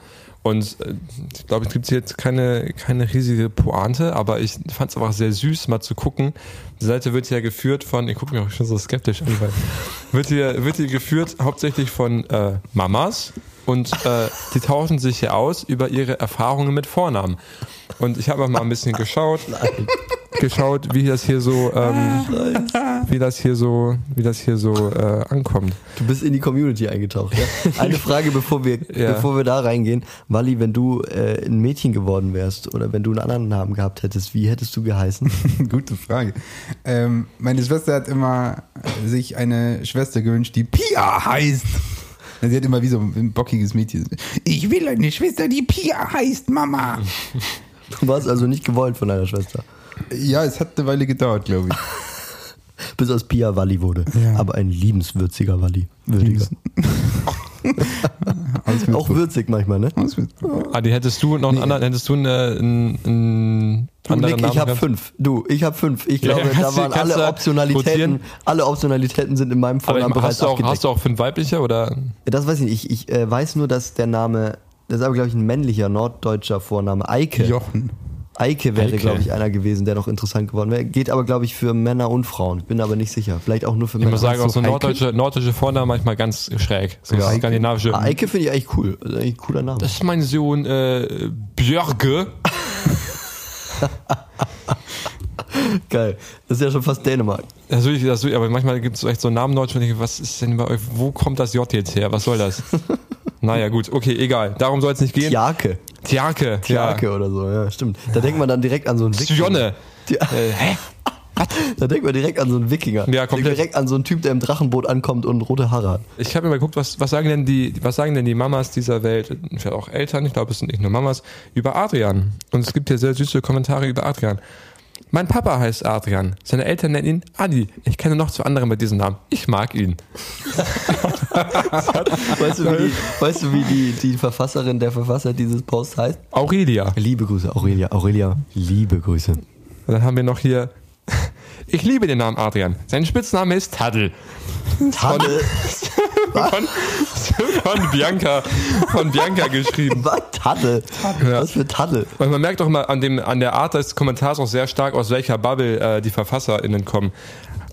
Und äh, ich glaube, es gibt jetzt keine, keine riesige Pointe, aber ich fand es einfach sehr süß, mal zu gucken. Die Seite wird ja geführt von, ich gucke mich auch schon so skeptisch an, weil wird hier, wird hier geführt hauptsächlich von äh, Mamas und äh, die tauschen sich hier aus über ihre Erfahrungen mit Vornamen. Und ich habe mal ein bisschen geschaut, geschaut, wie das hier so, ähm, wie das hier so, wie das hier so äh, ankommt. Du bist in die Community eingetaucht. Ja? Eine Frage, bevor wir, Ja. bevor wir da reingehen. Wally, wenn du äh, ein Mädchen geworden wärst oder wenn du einen anderen Namen gehabt hättest, wie hättest du geheißen? Gute Frage. Ähm, meine Schwester hat immer sich eine Schwester gewünscht, die Pia heißt. Sie hat immer wie so ein bockiges Mädchen. Ich will eine Schwester, die Pia heißt, Mama. Du warst also nicht gewollt von deiner Schwester. Ja, es hat eine Weile gedauert, glaube ich. Bis aus Pia Walli wurde. Ja. Aber ein liebenswürziger Walli. Würdiger. Auch würzig manchmal, ne? mit- Adi, hättest du noch einen anderen, hättest du eine, einen, einen Du, anderen Nick, Namen ich habe fünf. Du, ich habe fünf. Ich Ja, glaube, kannst da waren alle Optionalitäten. rotieren? Alle Optionalitäten sind in meinem Vornamen bereits hast, du auch, hast du auch fünf weibliche oder? Das weiß ich nicht. Ich, ich äh, weiß nur, dass der Name, das ist aber, glaube ich, ein männlicher norddeutscher Vorname. Eike. Jochen. Eike wäre, glaube ich, einer gewesen, der noch interessant geworden wäre. Geht aber, glaube ich, für Männer und Frauen. Bin aber nicht sicher. Vielleicht auch nur für Ich Männer. muss sagen, auch so norddeutsche, norddeutsche Vornamen manchmal ganz schräg. So Ja. skandinavische. Ah, Eike finde ich eigentlich cool. Das ist eigentlich ein cooler Name. Das ist mein Sohn äh, Björge. Geil. Das ist ja schon fast Dänemark. Das will ich, das will ich, aber manchmal gibt es echt so Namen Deutsch ich was ist denn bei euch, wo kommt das J jetzt her? Was soll das? naja, gut, okay, egal. Darum soll es nicht gehen. Tjake. Tjake. Tjake oder so, ja, stimmt. Da denkt man dann direkt an so einen Ja. Wikinger. Äh, hä? Da denkt man direkt an so einen Wikinger. Ja, komplett. Direkt an so einen Typ, der im Drachenboot ankommt und rote Haare hat. Ich habe mir mal geguckt, was, was sagen denn die, was sagen denn die Mamas dieser Welt, vielleicht auch Eltern, ich glaube, es sind nicht nur Mamas, über Adrian. Und es gibt hier sehr süße Kommentare über Adrian. Mein Papa heißt Adrian. Seine Eltern nennen ihn Adi. Ich kenne noch zwei andere mit diesem Namen. Ich mag ihn. Weißt du, wie, die, weißt du, wie die, die Verfasserin, der Verfasser dieses Posts heißt? Aurelia. Liebe Grüße, Aurelia. Aurelia, liebe Grüße. Und dann haben wir noch hier, ich liebe den Namen Adrian. Sein Spitzname ist Taddel. Tanne. Von, von Bianca, von Bianca geschrieben. Was? Tanne? Ja. Was für Tanne? Weil man merkt doch mal an, dem, an der Art des Kommentars auch sehr stark, aus welcher Bubble äh, die VerfasserInnen kommen.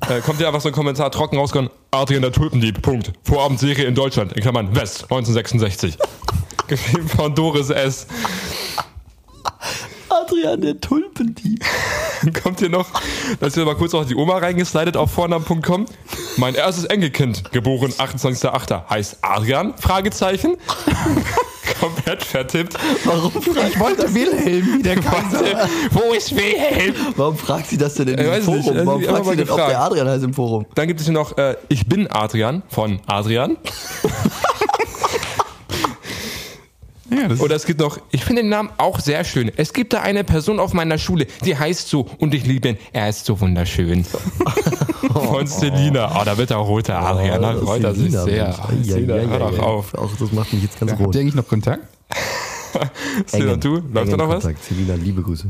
Äh, kommt ja einfach so ein Kommentar trocken rausgekommen, Adrian der Tulpendieb, Punkt. Vorabendserie in Deutschland, in Klammern West, 1966. Geschrieben von Doris S. Adrian, der Tulpendieb. Kommt hier noch, da ist hier mal kurz auch die Oma reingeslidet auf vornamen.com. Mein erstes Enkelkind, geboren 28.08. heißt Adrian? Fragezeichen. komplett vertippt. Warum fragt, Ich wollte Wilhelm der Kaiser. Wo ist Wilhelm? warum fragt sie das denn in diesem nicht, Forum? also Warum fragt sie denn, ob gefragt. der Adrian heißt im Forum? Dann gibt es hier noch äh, Ich bin Adrian von Adrian. Ja, das Oder es gibt noch, ich finde den Namen auch sehr schön. Es gibt da eine Person auf meiner Schule, die heißt so und ich liebe ihn. Er ist so wunderschön. Von Selina. Oh, da wird er rot, der Adrian. Da Ah, freut er sich Selina, sehr. Hör ei, doch ei. auf. Auch das macht mich jetzt ganz Habt rot. ihr eigentlich noch Kontakt? Selina, du? Läuft da noch was? Selina, liebe Grüße.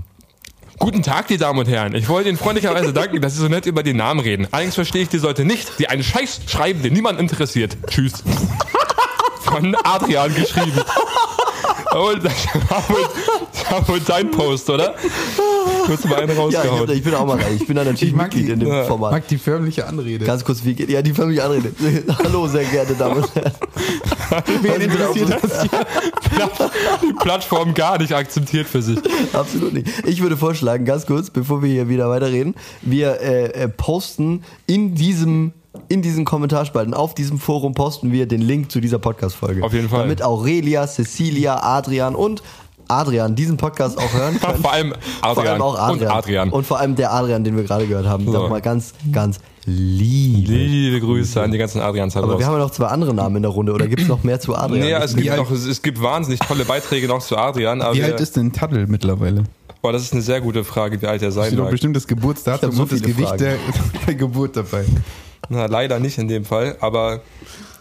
Guten Tag, die Damen und Herren. Ich wollte Ihnen freundlicherweise danken, dass Sie so nett über die Namen reden. Allerdings verstehe ich die Leute nicht, die einen Scheiß schreiben, den niemand interessiert. Tschüss. Von Adrian geschrieben. Und das war wohl, dein Post, oder? Kurz mal einen Ja, ich, rausgehauen. hab, ich bin auch mal rein. Ich bin da natürlich Mitglied die- in dem Ja. Format. Mag die förmliche Anrede. Ganz kurz, wie geht Ja, die Familie Anrede. Hallo, sehr geehrte Damen und Herren. Wen interessiert das hier? die Plattform gar nicht akzeptiert für sich. Absolut nicht. Ich würde vorschlagen, ganz kurz, bevor wir hier wieder weiterreden, wir äh, äh, posten in diesem in diesen Kommentarspalten, auf diesem Forum posten wir den Link zu dieser Podcast-Folge. Auf jeden Fall. Damit Aurelia, Cecilia, Adrian und Adrian diesen Podcast auch hören können. Vor allem Adrian. Vor allem auch Adrian. Und Adrian. Und vor allem der Adrian, den wir gerade gehört haben. So. Nochmal ganz, ganz lieb. Liebe Grüße an die ganzen Adrians Aber wir haben ja noch zwei andere Namen in der Runde. Oder gibt es noch mehr zu Adrian? Nee, es gibt, noch, es, gibt wahnsinnig tolle Beiträge noch zu Adrian. Aber Wie alt ist denn Taddel mittlerweile? boah, das ist eine sehr gute Frage, wie alt er sein Steht doch mag. bestimmt das Geburtsdatum so und das Gewicht Fragen. der, der Geburt dabei. Na, leider nicht in dem Fall, aber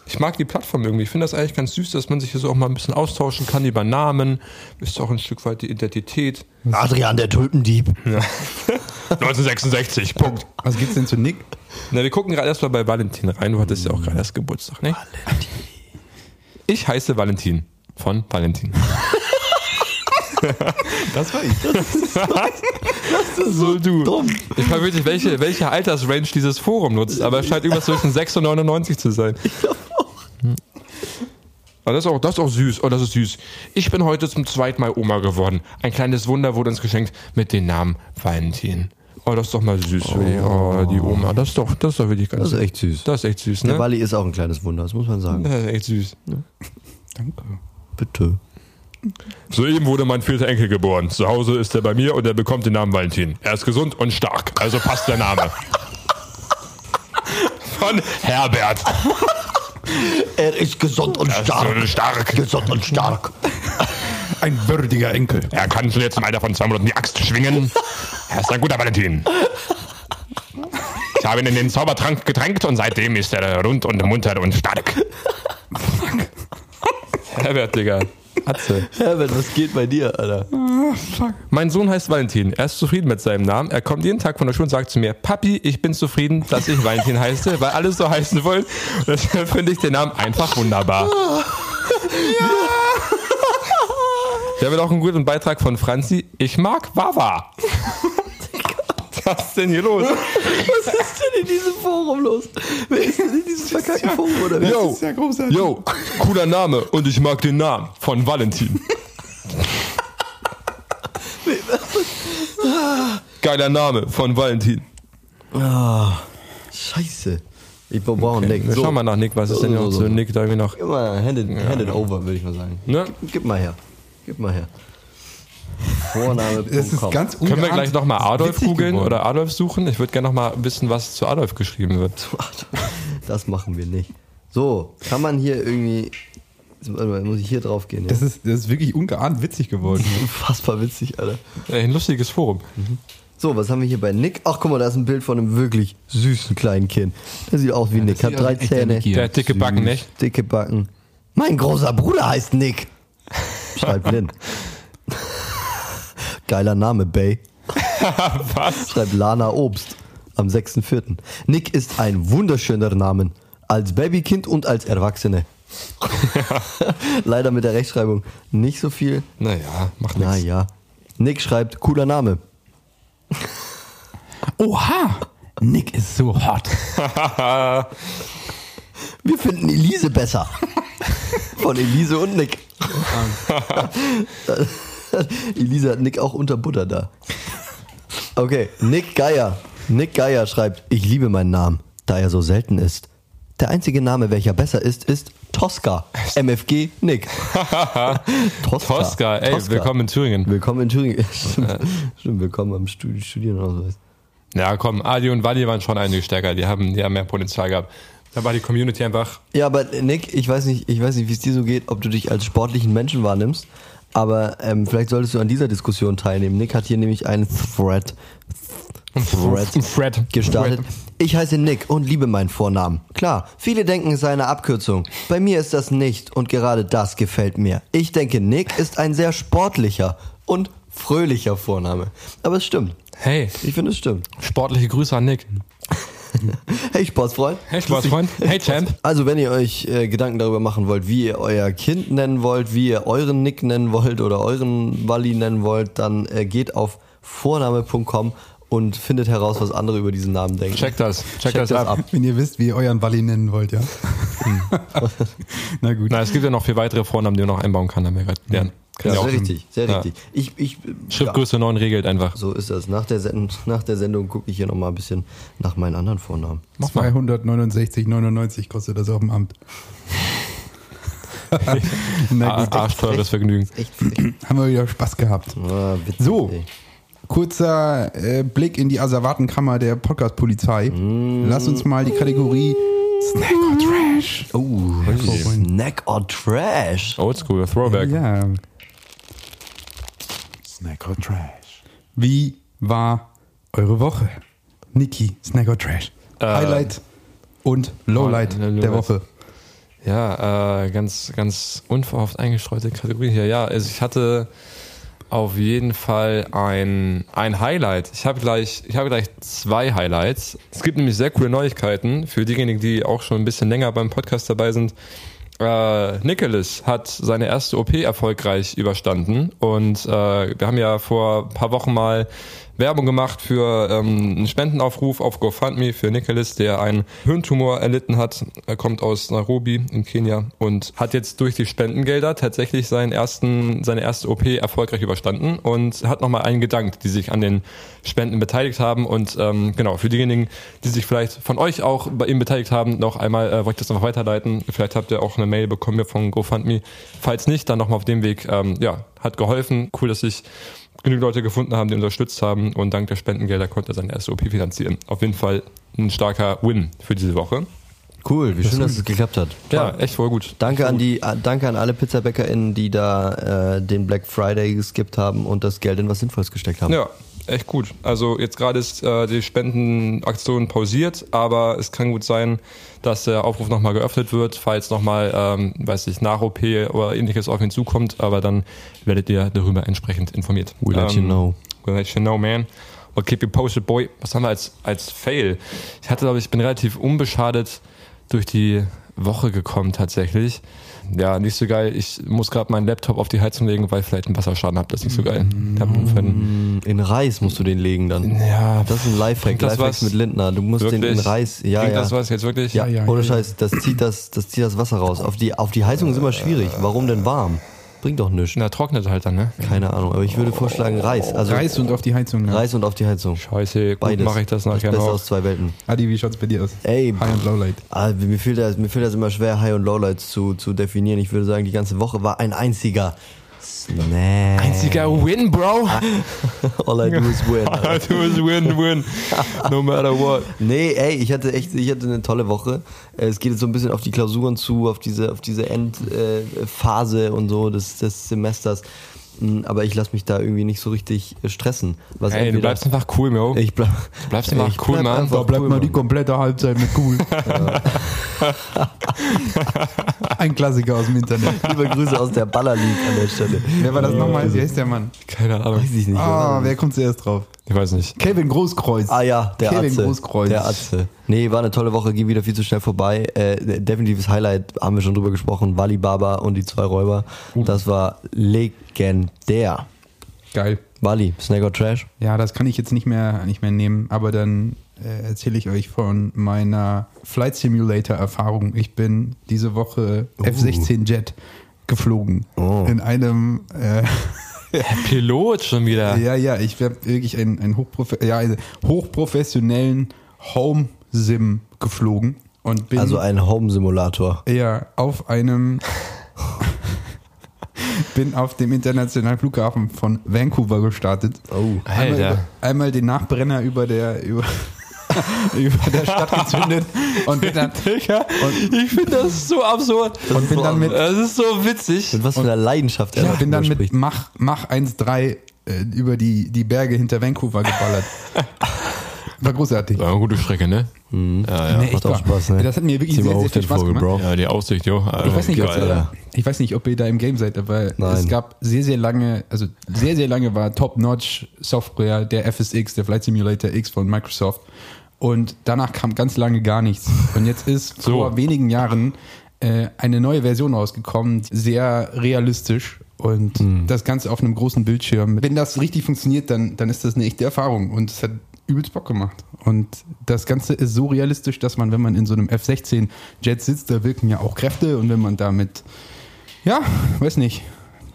ich mag die Plattform irgendwie. Ich finde das eigentlich ganz süß, dass man sich hier so auch mal ein bisschen austauschen kann über Namen. Ist auch ein Stück weit die Identität. Adrian, der Tulpendieb. 1966, Punkt. Was gibt's denn zu Nick? Na, wir gucken gerade erstmal bei Valentin rein. Du hattest ja auch gerade erst Geburtstag, ne? Valentin. Ich heiße Valentin. Von Valentin. Das war ich. so du. Dumm. Ich frage wirklich, welche, welche Altersrange dieses Forum nutzt, aber es scheint irgendwas zwischen 6 und 99 zu sein. Hm. Aber das ist, auch, das ist auch süß. Oh, das ist süß. Ich bin heute zum zweiten Mal Oma geworden. Ein kleines Wunder wurde uns geschenkt mit dem Namen Valentin. Oh, das ist doch mal süß. Oh, die Oma. Das ist doch, das ist doch wirklich ganz Das ist echt süß. Das ist echt süß, Der ne? Wally ist auch ein kleines Wunder, das muss man sagen. Das ist echt süß. Danke. Bitte. Soeben wurde mein vierter Enkel geboren. Zu Hause ist er bei mir und er bekommt den Namen Valentin. Er ist gesund und stark, also passt der Name. Von Herbert. Er ist gesund und So stark. Gesund und stark. Ein würdiger Enkel. Er kann schon jetzt im Alter von zwei Monaten die Axt schwingen. Er ist ein guter Valentin. Ich habe ihn in den Zaubertrank getränkt und seitdem ist er rund und munter und stark. Herbert, Digga. Atze. Herbert, was geht bei dir, Alter? Mein Sohn heißt Valentin. Er ist zufrieden mit seinem Namen. Er kommt jeden Tag von der Schule und sagt zu mir, Papi, ich bin zufrieden, dass ich Valentin heiße, weil alle so heißen wollen. Und Deshalb finde ich den Namen einfach wunderbar. Wir haben auch einen guten Beitrag von Franzi. Ich mag Wawa. Was ist denn hier los? Was ist denn in diesem Forum los? Wer ist denn in diesem verkackten Forum oder wer? Yo, ist ja großartig. yo, cooler Name und ich mag den Namen von Valentin. Geiler Name von Valentin. Scheiße. Ich brauche einen Nick. Wir So. schauen mal nach Nick. Was ist denn So, noch so. Nick da irgendwie noch? Gib mal, hand it, hand it over, würde ich mal sagen. Ne? Gib mal her. Gib mal her. Vorname. Das ist ganz Können wir gleich nochmal Adolf googeln geworden. oder Adolf suchen? Ich würde gerne nochmal wissen, was zu Adolf geschrieben wird. Das machen wir nicht. So, kann man hier irgendwie. Warte mal, Muss ich hier drauf gehen? Ja? Das ist, das ist wirklich ungeahnt witzig geworden. unfassbar witzig, Alter. Ey, ein lustiges Forum. So, was haben wir hier bei Nick? Ach, guck mal, da ist ein Bild von einem wirklich süßen kleinen Kind. Der sieht aus wie Nick, hat drei Zähne. Der hat dicke Backen, nicht? dicke Backen. Mein großer Bruder heißt Nick. Schreibt Lin. Geiler Name, Bay. Was? Schreibt Lana Obst am 6.4. Nick ist ein wunderschöner Name. Als Babykind und als Erwachsene. Leider mit der Rechtschreibung nicht so viel. Naja, macht nichts. Naja. Nick schreibt, cooler Name. Oha! Nick ist so hot. Wir finden Elise besser. Von Elise und Nick. Elise hat Nick auch unter Butter da. Okay, Nick Geier. Nick Geier schreibt, ich liebe meinen Namen, da er so selten ist. Der einzige Name, welcher besser ist, ist Tosca. MFG Nick. Tosca. Tosca, ey, willkommen in Thüringen. Willkommen in Thüringen. Stimmt, Stimmt willkommen am Studi Studienausweis. Ja, komm, Adi und Wally waren schon einige stärker. Die haben, die haben mehr Potenzial gehabt. Da war die Community einfach. Ja, aber Nick, ich weiß nicht, ich weiß nicht, wie es dir so geht, ob du dich als sportlichen Menschen wahrnimmst. Aber ähm, vielleicht solltest du an dieser Diskussion teilnehmen. Nick hat hier nämlich einen Thread, Thread Fred. gestartet. Ich heiße Nick und liebe meinen Vornamen. Klar, viele denken, es sei eine Abkürzung. Bei mir ist das nicht und gerade das gefällt mir. Ich denke, Nick ist ein sehr sportlicher und fröhlicher Vorname. Aber es stimmt. Hey, Ich finde, es stimmt. sportliche Grüße an Nick. Hey, Sportsfreund. Hey, Sportsfreund. Hey, Champ. Also, wenn ihr euch äh, Gedanken darüber machen wollt, wie ihr euer Kind nennen wollt, wie ihr euren Nick nennen wollt oder euren Wally nennen wollt, dann äh, geht auf vorname.com und findet heraus, was andere über diesen Namen denken. Check das. Check, Check das, das ab. ab. Wenn ihr wisst, wie ihr euren Walli nennen wollt, ja. Na gut. Na, es gibt ja noch vier weitere Vornamen, die man noch einbauen kann, haben wir gerade. Kann Ja, ja sehr richtig, sehr Ja. richtig. Ich, ich, ja, Schriftgröße 9 regelt einfach. so ist das. Nach der, Send nach der Sendung gucke ich hier nochmal ein bisschen nach meinen anderen Vornamen. Mach mal. 269,99 kostet das auf dem Amt. Na Ar- gut, Arschteures Vergnügen. Echt frech. haben wir wieder Spaß gehabt. Ah, witzig, So. ey. Kurzer äh, Blick in die Asservatenkammer der Podcast-Polizei. Lass uns mal die Kategorie Snack or Trash. Oh, Snack or Trash. Oldschool, Throwback. Ja. Snack or Trash. Wie war eure Woche? Niki, Snack or Trash. Äh, Highlight und Lowlight Oh, Lowlight. der Woche. Ja, äh, ganz, ganz unverhofft eingestreute Kategorie hier. Ja, also ich hatte auf jeden Fall ein, ein Highlight. Ich habe gleich, ich habe gleich zwei Highlights. Es gibt nämlich sehr coole Neuigkeiten für diejenigen, die auch schon ein bisschen länger beim Podcast dabei sind. Äh, Nicholas hat seine erste OP erfolgreich überstanden und äh, wir haben ja vor ein paar Wochen mal Werbung gemacht für ähm, einen Spendenaufruf auf GoFundMe für Nicholas, der einen Hirntumor erlitten hat. Er kommt aus Nairobi in Kenia und hat jetzt durch die Spendengelder tatsächlich seinen ersten, seine erste OP erfolgreich überstanden und hat nochmal einen gedankt, die sich an den Spenden beteiligt haben. Und ähm, genau, für diejenigen, die sich vielleicht von euch auch bei ihm beteiligt haben, noch einmal äh, wollte ich das noch weiterleiten. Vielleicht habt ihr auch eine Mail bekommen hier von GoFundMe. Falls nicht, dann nochmal auf dem Weg. Ähm, ja, hat geholfen. Cool, dass sich genügend Leute gefunden haben, die unterstützt haben und dank der Spendengelder konnte er seine erste OP finanzieren. Auf jeden Fall ein starker Win für diese Woche. Cool, wie schön, dass es geklappt hat. Ja, echt voll gut. Danke an die, äh, danke an alle PizzabäckerInnen, die da äh, den Black Friday geskippt haben und das Geld in was Sinnvolles gesteckt haben. Ja, echt gut. Also jetzt gerade ist äh, die Spendenaktion pausiert, aber es kann gut sein, dass der Aufruf nochmal geöffnet wird, falls nochmal, ähm, weiß ich, nach OP oder ähnliches auf ihn zukommt, aber dann werdet ihr darüber entsprechend informiert. We'll let you know. We'll let you know, man. We'll keep you posted, boy. Was haben wir als, als Fail? Ich hatte, glaube ich, bin relativ unbeschadet durch die Woche gekommen tatsächlich. Ja, nicht so geil. Ich muss gerade meinen Laptop auf die Heizung legen, weil ich vielleicht einen Wasserschaden habe. Das ist nicht so geil. Fan- In Reis musst du den legen dann. ja, Das ist ein Lifehack, das was? mit Lindner. Du musst den in Wirklich? Reis, ja, Bringt ja. das was jetzt wirklich? Ja, Ja, ja, ohne ja, Scheiß, das zieht das, das zieht das Wasser raus. Auf die, auf die Heizung ist immer schwierig. Warum denn warm? Bringt doch nichts. Na, trocknet halt dann, ne? Keine Ahnung, aber ich würde vorschlagen Reis. Also Reis und auf die Heizung. Ja. Reis und auf die Heizung. Scheiße, gut Beides. mache ich das nachher Beste noch. aus zwei Welten. Adi, wie schaut's bei dir aus? Ey, High und Lowlight. Ah, mir fehlt das, mir fehlt das immer schwer, High- und Lowlights zu, zu definieren. Ich würde sagen, die ganze Woche war ein einziger Snack. Einziger Win, Bro. All I do is win. Alter. du bist win, win. No matter what. Nee, ey, ich hatte echt, ich hatte eine tolle Woche. Es geht jetzt so ein bisschen auf die Klausuren zu, auf diese, auf diese Endphase Phase und so des, des Semesters. Aber ich lasse mich da irgendwie nicht so richtig äh, stressen. Was Ey, du bleibst einfach cool, Bro. ich bleib, Du bleibst einfach ich cool, bleib Mann. einfach Da bleibt cool, mal die komplette Halbzeit mit cool. Ein Klassiker aus dem Internet. Liebe Grüße aus der Baller League an der Stelle. Wer war das nochmal? Wie heißt der Mann? Keine Ahnung. Weiß ich nicht. Ah, oder? wer kommt zuerst drauf? Ich weiß nicht. Kevin Großkreuz. Ah ja, der Kevin Atze. Großkreuz. Der Atze. Nee, war eine tolle Woche, ging wieder viel zu schnell vorbei. Äh, definitives Highlight, haben wir schon drüber gesprochen, Wally Baba und die zwei Räuber. Das war legendär. Geil. Wally, Snack or Trash? Ja, das kann ich jetzt nicht mehr, nicht mehr nehmen, aber dann äh, erzähle ich euch von meiner Flight Simulator Erfahrung. Ich bin diese Woche F-16 Jet geflogen. Oh. In einem, äh, Pilot schon wieder. ja, ja, ich habe wirklich einen, einen hochprofe ja, einen hochprofessionellen Home Sim geflogen. und bin Also ein Home-Simulator. ja auf einem bin auf dem internationalen Flughafen von Vancouver gestartet. Oh. Einmal, Alter. einmal den Nachbrenner über der über, über der Stadt gezündet und bin dann, Digga, ich finde das so absurd. und bin dann mit Das ist so witzig. Mit was für einer Leidenschaft er Ich bin dann mit. Mach, Mach 1,3 äh, über die, die Berge hinter Vancouver geballert. War großartig. War eine gute Strecke, ne? Ja, ja. Nee, echt macht auch wahr. Spaß, ne? Das hat mir wirklich Zieh sehr, sehr viel Spaß Vogel, gemacht. Bro. Ja, die Aussicht, jo. Ich weiß, nicht, ob, Geil, ihr, Alter. ich weiß nicht, ob ihr da im Game seid, aber Nein. es gab sehr, sehr lange, also sehr, sehr lange war Top-Notch Software, der FSX, der Flight Simulator X von Microsoft. Und danach kam ganz lange gar nichts. Und jetzt ist So. vor wenigen Jahren äh, eine neue Version rausgekommen, sehr realistisch und Hm. das Ganze auf einem großen Bildschirm. Wenn das richtig funktioniert, dann, dann ist das eine echte Erfahrung und es hat übelst Bock gemacht. Und das Ganze ist so realistisch, dass man, wenn man in so einem F-16 Jet sitzt, da wirken ja auch Kräfte und wenn man damit, ja, weiß nicht,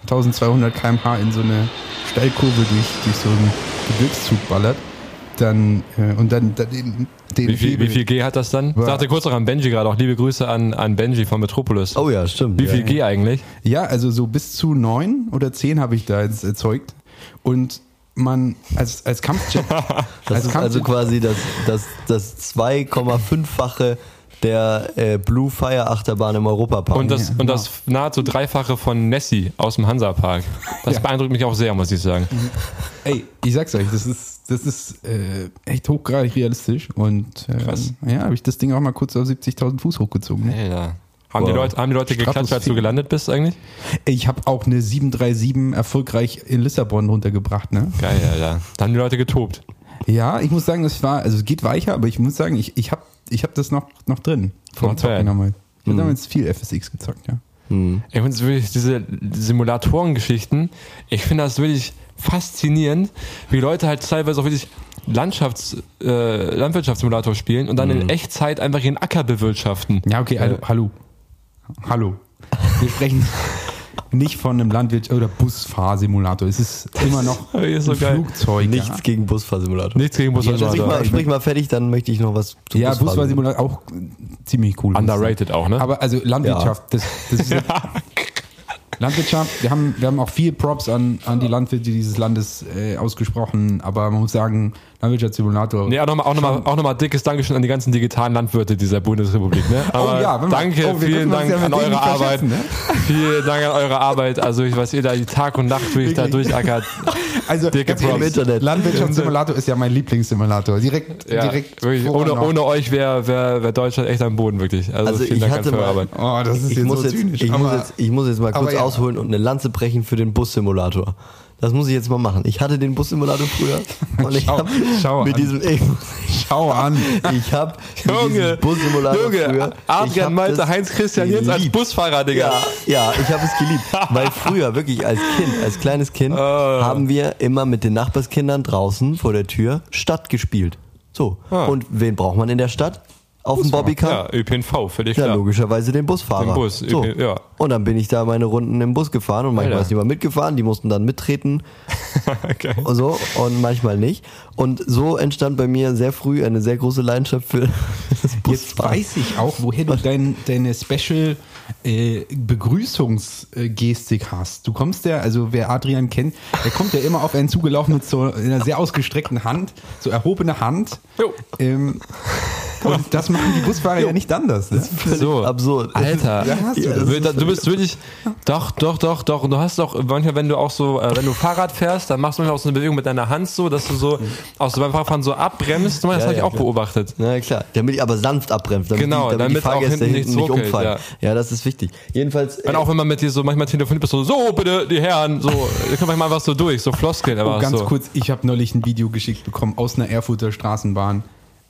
1200 km/h in so eine Steilkurve durch, durch so einen Gebirgszug ballert, dann äh, und dann, dann den, den Wie viel, wie viel G hat das dann? War- Sagte kurz noch an Benji gerade auch. Liebe Grüße an, an Benji von Metropolis. Oh ja, stimmt. Wie ja. viel G eigentlich? Ja, also so bis zu neun oder zehn habe ich da jetzt erzeugt. Und man als, als Kampfjet. Das als ist also quasi das, das, das 2,5-fache der äh, Blue Fire Achterbahn im Europapark. Und das, Ja, und das nahezu Dreifache von Nessie aus dem Hansapark. Das Ja. beeindruckt mich auch sehr, muss ich sagen. Ey, ich sag's euch, das ist, das ist äh, echt hochgradig realistisch. Und äh, Krass. ja, habe ich das Ding auch mal kurz auf 70.000 Fuß hochgezogen. Ne? Alter. Haben, die. Leute, haben die Leute geklatscht, als du gelandet bist eigentlich? Ich habe auch eine 737 erfolgreich in Lissabon runtergebracht. Ne? Geil, Alter. Da haben die Leute getobt. Ja, ich muss sagen, das war, also es geht weicher, aber ich muss sagen, ich, ich habe ich hab das noch, noch drin. Vom Zocken damals. Ich habe damals viel FSX gezockt, ja. Ich finde wirklich diese Simulatorengeschichten, ich finde das wirklich faszinierend, wie Leute halt teilweise auch wirklich Landschafts, äh, Landwirtschaftssimulator spielen und dann in Echtzeit einfach ihren Acker bewirtschaften. Ja, okay, hallo. Hallo. Hallo. Wir sprechen nicht von einem Landwirt- oder Busfahrsimulator. Es ist immer noch ist so ein geil. Flugzeug. Nichts ja. gegen Busfahrsimulator. Nichts gegen Sprich Bussimulator. mal, sprich mal fertig, dann möchte ich noch was zu Ja, Busfahrsimulator. Busfahrsimulator auch ziemlich cool. Underrated auch, ne? Aber also Landwirtschaft, das, das ist Landwirtschaft, wir haben, wir haben auch viel Props an, an die Landwirte dieses Landes äh, ausgesprochen, aber man muss sagen, Landwirtschaftssimulator. Nee, auch nochmal auch noch mal, auch noch mal dickes Dankeschön an die ganzen digitalen Landwirte dieser Bundesrepublik. Ne? Aber Oh ja, wenn wir- danke, oh, vielen Dank ja an eure Arbeit. ne? Vielen Dank an eure Arbeit. Also ich weiß, ihr da die Tag und Nacht wirklich da durchackert. Also Dicke Props. Landwirtschaftssimulator ist ja mein Lieblingssimulator. Direkt, Ja, direkt wirklich, ohne, ohne euch wäre wär, wär Deutschland echt am Boden, wirklich. Also, Also vielen ich Dank hatte an eure mal- Arbeit. Oh, das ist Ich jetzt muss so jetzt, zynisch. ich, muss aber- jetzt, ich muss jetzt mal kurz ausholen und eine Lanze brechen für den Bussimulator. Das muss ich jetzt mal machen. Ich hatte den Bussimulator früher und ich Schau- habe mit an. diesem ich, Schau an. ich habe Junge, Bussimulator früher. Junge, ich Adrian Malte, Heinz Christian Jens als. Busfahrer, Digga. Ja, ja, ich habe es geliebt, weil früher wirklich als Kind, als kleines Kind, Ah. haben wir immer mit den Nachbarskindern draußen vor der Tür Stadt gespielt. So. Ah. Und wen braucht man in der Stadt? Auf dem Bobbycar? Ja, ÖPNV, völlig Ja, klar. logischerweise den Busfahrer. Den Bus, so. okay, ja. Und dann bin ich da meine Runden im Bus gefahren und manchmal Alter. ist jemand mitgefahren, die mussten dann mittreten Geil. und so und manchmal nicht. Und so entstand bei mir sehr früh eine sehr große Leidenschaft für das Jetzt Busfahren. weiß ich auch, woher du dein, deine Special äh, Begrüßungsgestik hast. Du kommst ja, also wer Adrian kennt, der kommt ja immer auf einen zugelaufen mit so einer sehr ausgestreckten Hand, so erhobene Hand. Jo. Ähm, und das machen die Busfahrer ja nicht anders. Ne? Völlig So. absurd. Alter, Ja, hast du Ja, das? das du bist wirklich, doch, doch, doch, doch. Und du hast doch manchmal, wenn du auch so, äh, wenn du Fahrrad fährst, dann machst du manchmal auch so eine Bewegung mit deiner Hand so, dass du so aus beim Fahrradfahren so abbremst. Das Ja, habe ich ja, auch klar. beobachtet. Na klar, damit ich aber sanft abbremst, damit, Genau, die, damit, damit die Fahrgäste auch hinten nicht ruckelt, umfallen. Ja. das ist wichtig. Jedenfalls, Und äh, auch wenn man mit dir so manchmal telefoniert bist, so, so bitte, die Herren, so, da kommt manchmal einfach so durch, so Floskeln, aber Oh, ganz so. kurz, ich habe neulich ein Video geschickt bekommen aus einer Erfurter Straßenbahn,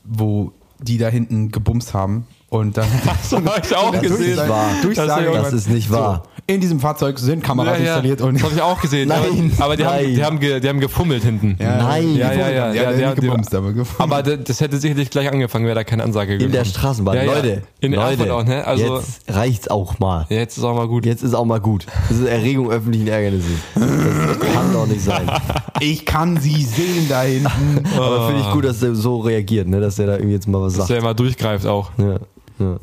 wo die da hinten gebumst haben. Und dann Das habe ich auch ist gesehen. nicht wahr. Durchsage Das ist Das ist nicht wahr. So, in diesem Fahrzeug sind Kameras installiert und das habe ich auch gesehen. Nein, aber aber die, haben, nein. die, haben ge, die haben gefummelt hinten. Nein. ja, ja, ja. Ja, ja, gebumst, aber aber das hätte sicherlich gleich angefangen, wäre da keine Ansage gekommen. in der Straßenbahn, Ja, ja. Leute, In Leute, auch, ne? Also- jetzt reicht's auch mal. Ja, jetzt ist auch mal gut. Jetzt ist auch mal gut. Das ist Erregung öffentlichen Ärgernisses. Das kann doch nicht sein. ich kann sie sehen da hinten. Aber finde ich gut, dass er so reagiert, ne? dass er da irgendwie jetzt mal was Dass sagt. der mal durchgreift auch. Ja. Ja.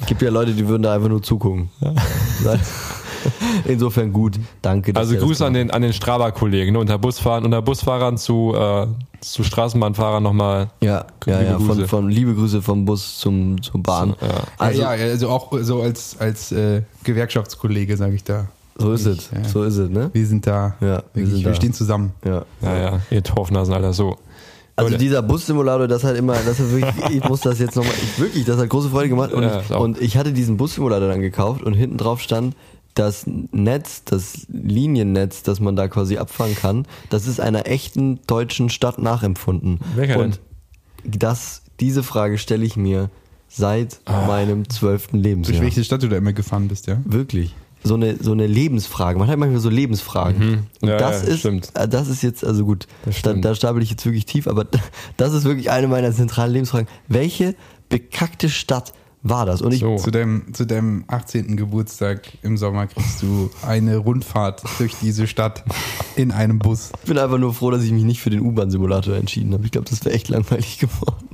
Es gibt ja Leute, die würden da einfach nur zugucken. Insofern gut, danke. dass Also Grüße an den, an den Strava-Kollegen ne, unter Busfahren, unter Busfahrern zu, äh, zu Straßenbahnfahrern nochmal. Ja, ja, Liebe ja von, Grüße. von liebe Grüße vom Bus zum, zur Bahn. Ja. Also, ja, ja, also auch so als, als äh, Gewerkschaftskollege sage ich da. so ist es. Ja. So ist es, ne? Wir sind da. Ja, wir wirklich, sind wir da. stehen zusammen. Ja. Ja, ja, ihr Torfnasen, Alter, so. Also Leute. dieser Bussimulator, das hat immer, das hat wirklich, ich muss das jetzt nochmal, ich, wirklich, das hat große Freude gemacht und, Ja, ich, und ich hatte diesen Bussimulator dann gekauft und hinten drauf stand, das Netz, das Liniennetz, das man da quasi abfangen kann, das ist einer echten deutschen Stadt nachempfunden. Welcher und das, diese Frage stelle ich mir seit meinem zwölften Durch Lebensjahr. welche Stadt du da immer gefahren bist, ja? Wirklich. So eine, so eine Lebensfrage. Man hat manchmal so Lebensfragen. Und Mhm. Ja, das ja, ist, stimmt. äh, das ist jetzt, also gut, da, da stapel ich jetzt wirklich tief, aber das ist wirklich eine meiner zentralen Lebensfragen. Welche bekackte Stadt war das? Und ich, So. Zu deinem, zu deinem 18. Geburtstag im Sommer kriegst du eine Rundfahrt durch diese Stadt in einem Bus. bin einfach nur froh, dass ich mich nicht für den U-Bahn-Simulator entschieden habe. Ich glaube, das wäre echt langweilig geworden.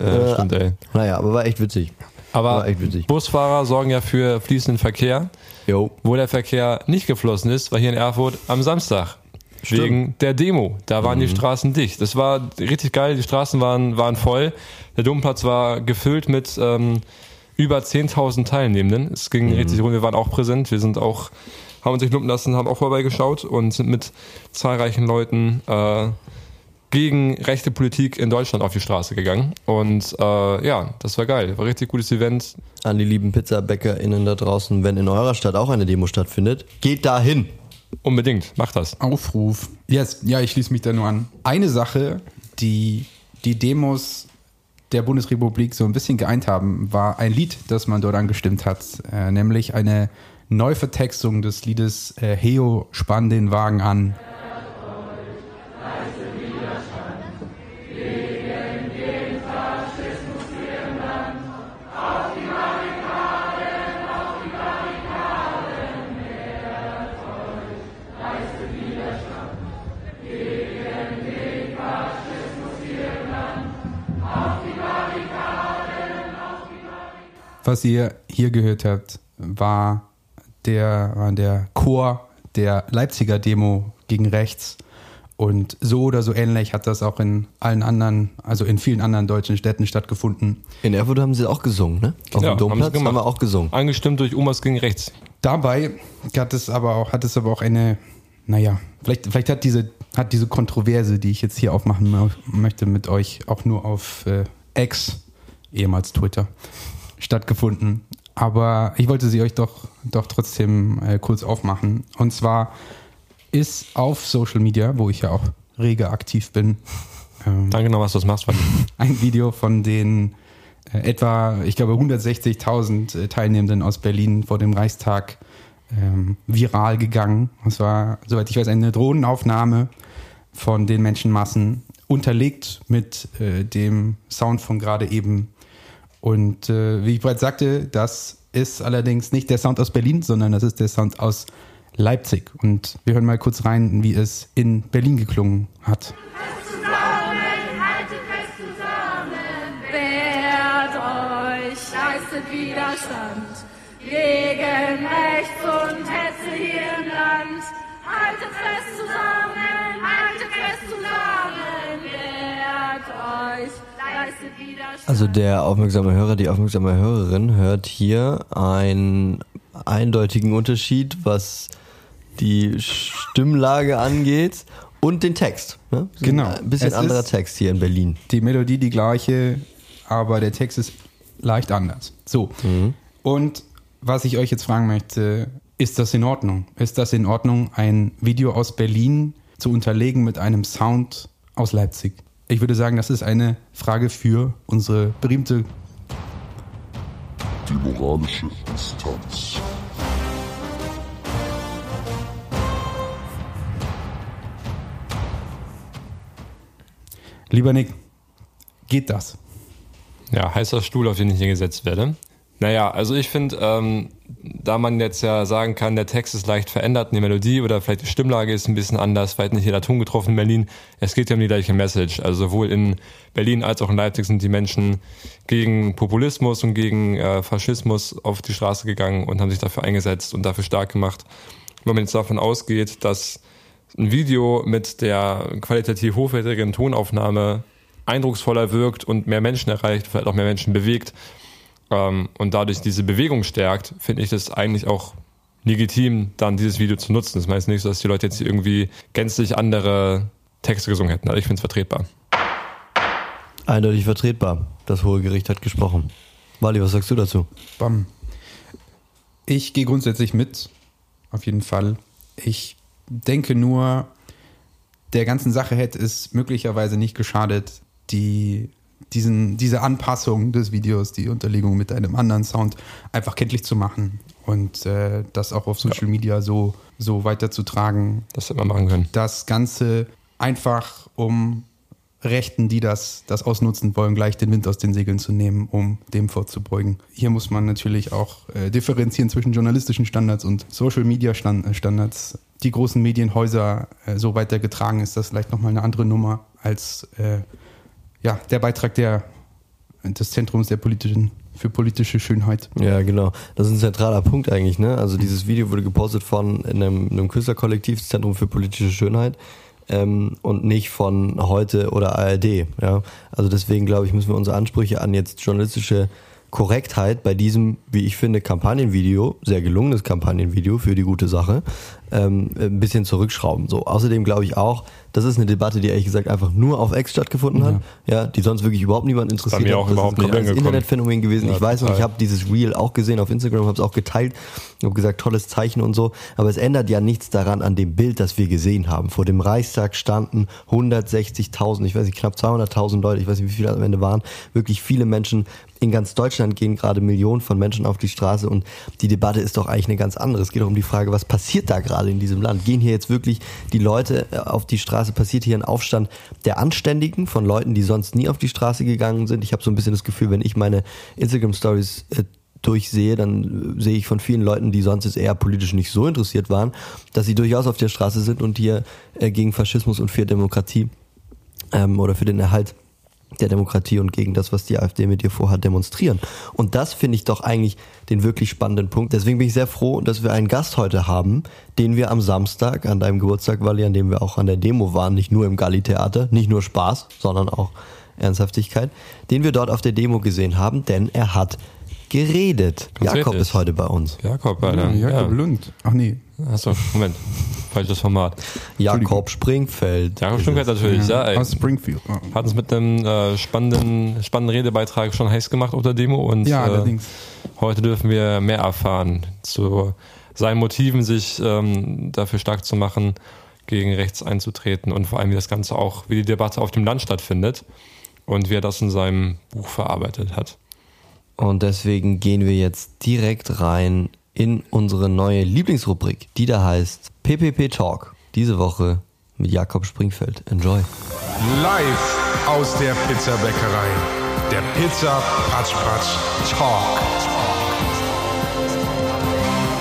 Ja, stimmt, ey. Naja, aber war echt witzig. Aber War echt witzig. Busfahrer sorgen ja für fließenden Verkehr. Jo. Wo der Verkehr nicht geflossen ist, war hier in Erfurt am Samstag. Stimmt. Wegen der Demo. Da waren die Straßen dicht. Das war richtig geil. Die Straßen waren, waren voll. Der Domplatz war gefüllt mit ähm, über 10.000 Teilnehmenden. Es ging richtig rund. Wir waren auch präsent. Wir sind auch, haben uns nicht lumpen lassen, haben auch vorbeigeschaut und sind mit zahlreichen Leuten äh, gegen rechte Politik in Deutschland auf die Straße gegangen. Und äh, ja, das war geil. War ein richtig gutes Event. An die lieben PizzabäckerInnen da draußen, wenn in eurer Stadt auch eine Demo stattfindet, geht da hin. Unbedingt. Macht das. Aufruf. Yes, ja, ich schließe mich da nur an. Eine Sache, die die Demos der Bundesrepublik so ein bisschen geeint haben, war ein Lied, das man dort angestimmt hat, äh, nämlich eine Neuvertextung des Liedes äh, Heo, spann den Wagen an. Was ihr hier gehört habt, war der, war der Chor der Leipziger Demo gegen rechts. Und so oder so ähnlich hat das auch in allen anderen, also in vielen anderen deutschen Städten stattgefunden. In Erfurt haben sie auch gesungen, ne? Auf Ja, dem haben Domplatz gemacht. haben wir auch gesungen. Angestimmt durch Umas gegen rechts. Dabei hat es aber auch, hat es aber auch eine, naja, vielleicht, vielleicht hat diese, hat diese Kontroverse, die ich jetzt hier aufmachen mö- möchte mit euch, auch nur auf äh, X, ehemals Twitter, stattgefunden. Aber ich wollte sie euch doch, doch trotzdem äh, kurz aufmachen. Und zwar ist auf Social Media, wo ich ja auch rege aktiv bin, ähm, Danke noch, was du machst. Ein Video von den äh, etwa, ich glaube, 160.000 äh, Teilnehmenden aus Berlin vor dem Reichstag ähm, viral gegangen. Es war, soweit ich weiß, eine Drohnenaufnahme von den Menschenmassen, unterlegt mit äh, dem Sound von gerade eben. Und äh, wie ich bereits sagte, das ist allerdings nicht der Sound aus Berlin, sondern das ist der Sound aus Leipzig. Und wir hören mal kurz rein, wie es in Berlin geklungen hat. Widerstand gegen Rechts und Hetze hier im Land. Haltet fest zusammen, Also der aufmerksame Hörer, die aufmerksame Hörerin hört hier einen eindeutigen Unterschied, was die Stimmlage angeht und den Text. Ne? Genau. Ein bisschen Es anderer Text hier in Berlin. die Melodie die gleiche, aber der Text ist leicht anders. So. Und was ich euch jetzt fragen möchte, ist das in Ordnung? Ist das in Ordnung, ein Video aus Berlin zu unterlegen mit einem Sound aus Leipzig? Ich würde sagen, das ist eine Frage für unsere berühmte die moralische Instanz. Lieber Nick, geht das? Ja, heißer Stuhl, auf den ich hier gesetzt werde. Naja, also ich finde, ähm, da man jetzt ja sagen kann, der Text ist leicht verändert, die Melodie oder vielleicht die Stimmlage ist ein bisschen anders, vielleicht nicht jeder Ton getroffen in Berlin. Es geht ja um die gleiche Message. Also sowohl in Berlin als auch in Leipzig sind die Menschen gegen Populismus und gegen äh, Faschismus auf die Straße gegangen und haben sich dafür eingesetzt und dafür stark gemacht. Wenn man jetzt davon ausgeht, dass ein Video mit der qualitativ hochwertigen Tonaufnahme eindrucksvoller wirkt und mehr Menschen erreicht, vielleicht auch mehr Menschen bewegt, ähm, und dadurch diese Bewegung stärkt, finde ich das eigentlich auch legitim, dann dieses Video zu nutzen. Das heißt nicht so, dass die Leute jetzt hier irgendwie gänzlich andere Texte gesungen hätten. Also ich finde es vertretbar. Eindeutig vertretbar. Das Hohe Gericht hat gesprochen. Wally, was sagst du dazu? Bam. Ich gehe grundsätzlich mit, auf jeden Fall. Ich denke nur, der ganzen Sache hätte es möglicherweise nicht geschadet, die, diesen, diese Anpassung des Videos, die Unterlegung mit einem anderen Sound einfach kenntlich zu machen und äh, das auch auf Social Media so, so weiterzutragen. Das hätte man machen können. Das Ganze einfach um Rechten, die das, das ausnutzen wollen, gleich den Wind aus den Segeln zu nehmen, um dem vorzubeugen. Hier muss man natürlich auch äh, differenzieren zwischen journalistischen Standards und Social Media Stand, äh, Standards. Die großen Medienhäuser äh, so weitergetragen ist das vielleicht nochmal eine andere Nummer als äh, ja, der Beitrag der, des Zentrums der politischen, für politische Schönheit. Ja, genau. Das ist ein zentraler Punkt eigentlich, ne? Also dieses Video wurde gepostet von einem, einem Künstlerkollektiv, Zentrum für politische Schönheit. Ähm, und nicht von heute oder ARD. Ja? Also deswegen glaube ich, müssen wir unsere Ansprüche an jetzt journalistische Korrektheit bei diesem, wie ich finde, Kampagnenvideo, sehr gelungenes Kampagnenvideo für die gute Sache, ähm, ein bisschen zurückschrauben. So. Außerdem glaube ich auch, das ist eine Debatte, die ehrlich gesagt einfach nur auf X stattgefunden hat, ja, die sonst wirklich überhaupt niemand interessiert hat. auch das überhaupt ist ein. Internetphänomen gewesen. Ja, ich weiß noch, ich habe dieses Reel auch gesehen auf Instagram, habe es auch geteilt, habe gesagt, tolles Zeichen und so. Aber es ändert ja nichts daran an dem Bild, das wir gesehen haben. Vor dem Reichstag standen 160.000, ich weiß nicht, knapp 200.000 Leute, ich weiß nicht, wie viele am Ende waren. Wirklich viele Menschen. In ganz Deutschland gehen gerade Millionen von Menschen auf die Straße und die Debatte ist doch eigentlich eine ganz andere. Es geht doch um die Frage, was passiert da gerade in diesem Land? Gehen hier jetzt wirklich die Leute äh, auf die Straße? Passiert hier ein Aufstand der Anständigen von Leuten, die sonst nie auf die Straße gegangen sind? Ich habe so ein bisschen das Gefühl, wenn ich meine Instagram-Stories äh, durchsehe, dann äh, sehe ich von vielen Leuten, die sonst jetzt eher politisch nicht so interessiert waren, dass sie durchaus auf der Straße sind und hier äh, gegen Faschismus und für Demokratie ähm, oder für den Erhalt der Demokratie und gegen das, was die AfD mit ihr vorhat, demonstrieren. Und das finde ich doch eigentlich den wirklich spannenden Punkt. Deswegen bin ich sehr froh, dass wir einen Gast heute haben, den wir am Samstag an deinem Geburtstag, Wally, an dem wir auch an der Demo waren, nicht nur im Galli-Theater, nicht nur Spaß, sondern auch Ernsthaftigkeit, den wir dort auf der Demo gesehen haben, denn er hat geredet. Ganz Jakob richtig. ist heute bei uns. Jakob, Alter. Ja, Jakob ja. Lund. Ach nee. Achso, Moment. Falsches Format. Jakob Springfeld. Jakob es. natürlich, ja. ey. Aus Springfield. Ah. Hat uns mit einem äh, spannenden, spannenden Redebeitrag schon heiß gemacht auf der Demo und Ja, äh, allerdings. heute dürfen wir mehr erfahren zu seinen Motiven, sich ähm, dafür stark zu machen, gegen rechts einzutreten und vor allem, wie das Ganze auch, wie die Debatte auf dem Land stattfindet und wie er das in seinem Buch verarbeitet hat. Und deswegen gehen wir jetzt direkt rein in unsere neue Lieblingsrubrik, die da heißt PPP Talk. Diese Woche mit Jakob Springfeld. Enjoy. Live aus der Pizzabäckerei. Der Pizza Patsch Patsch Talk.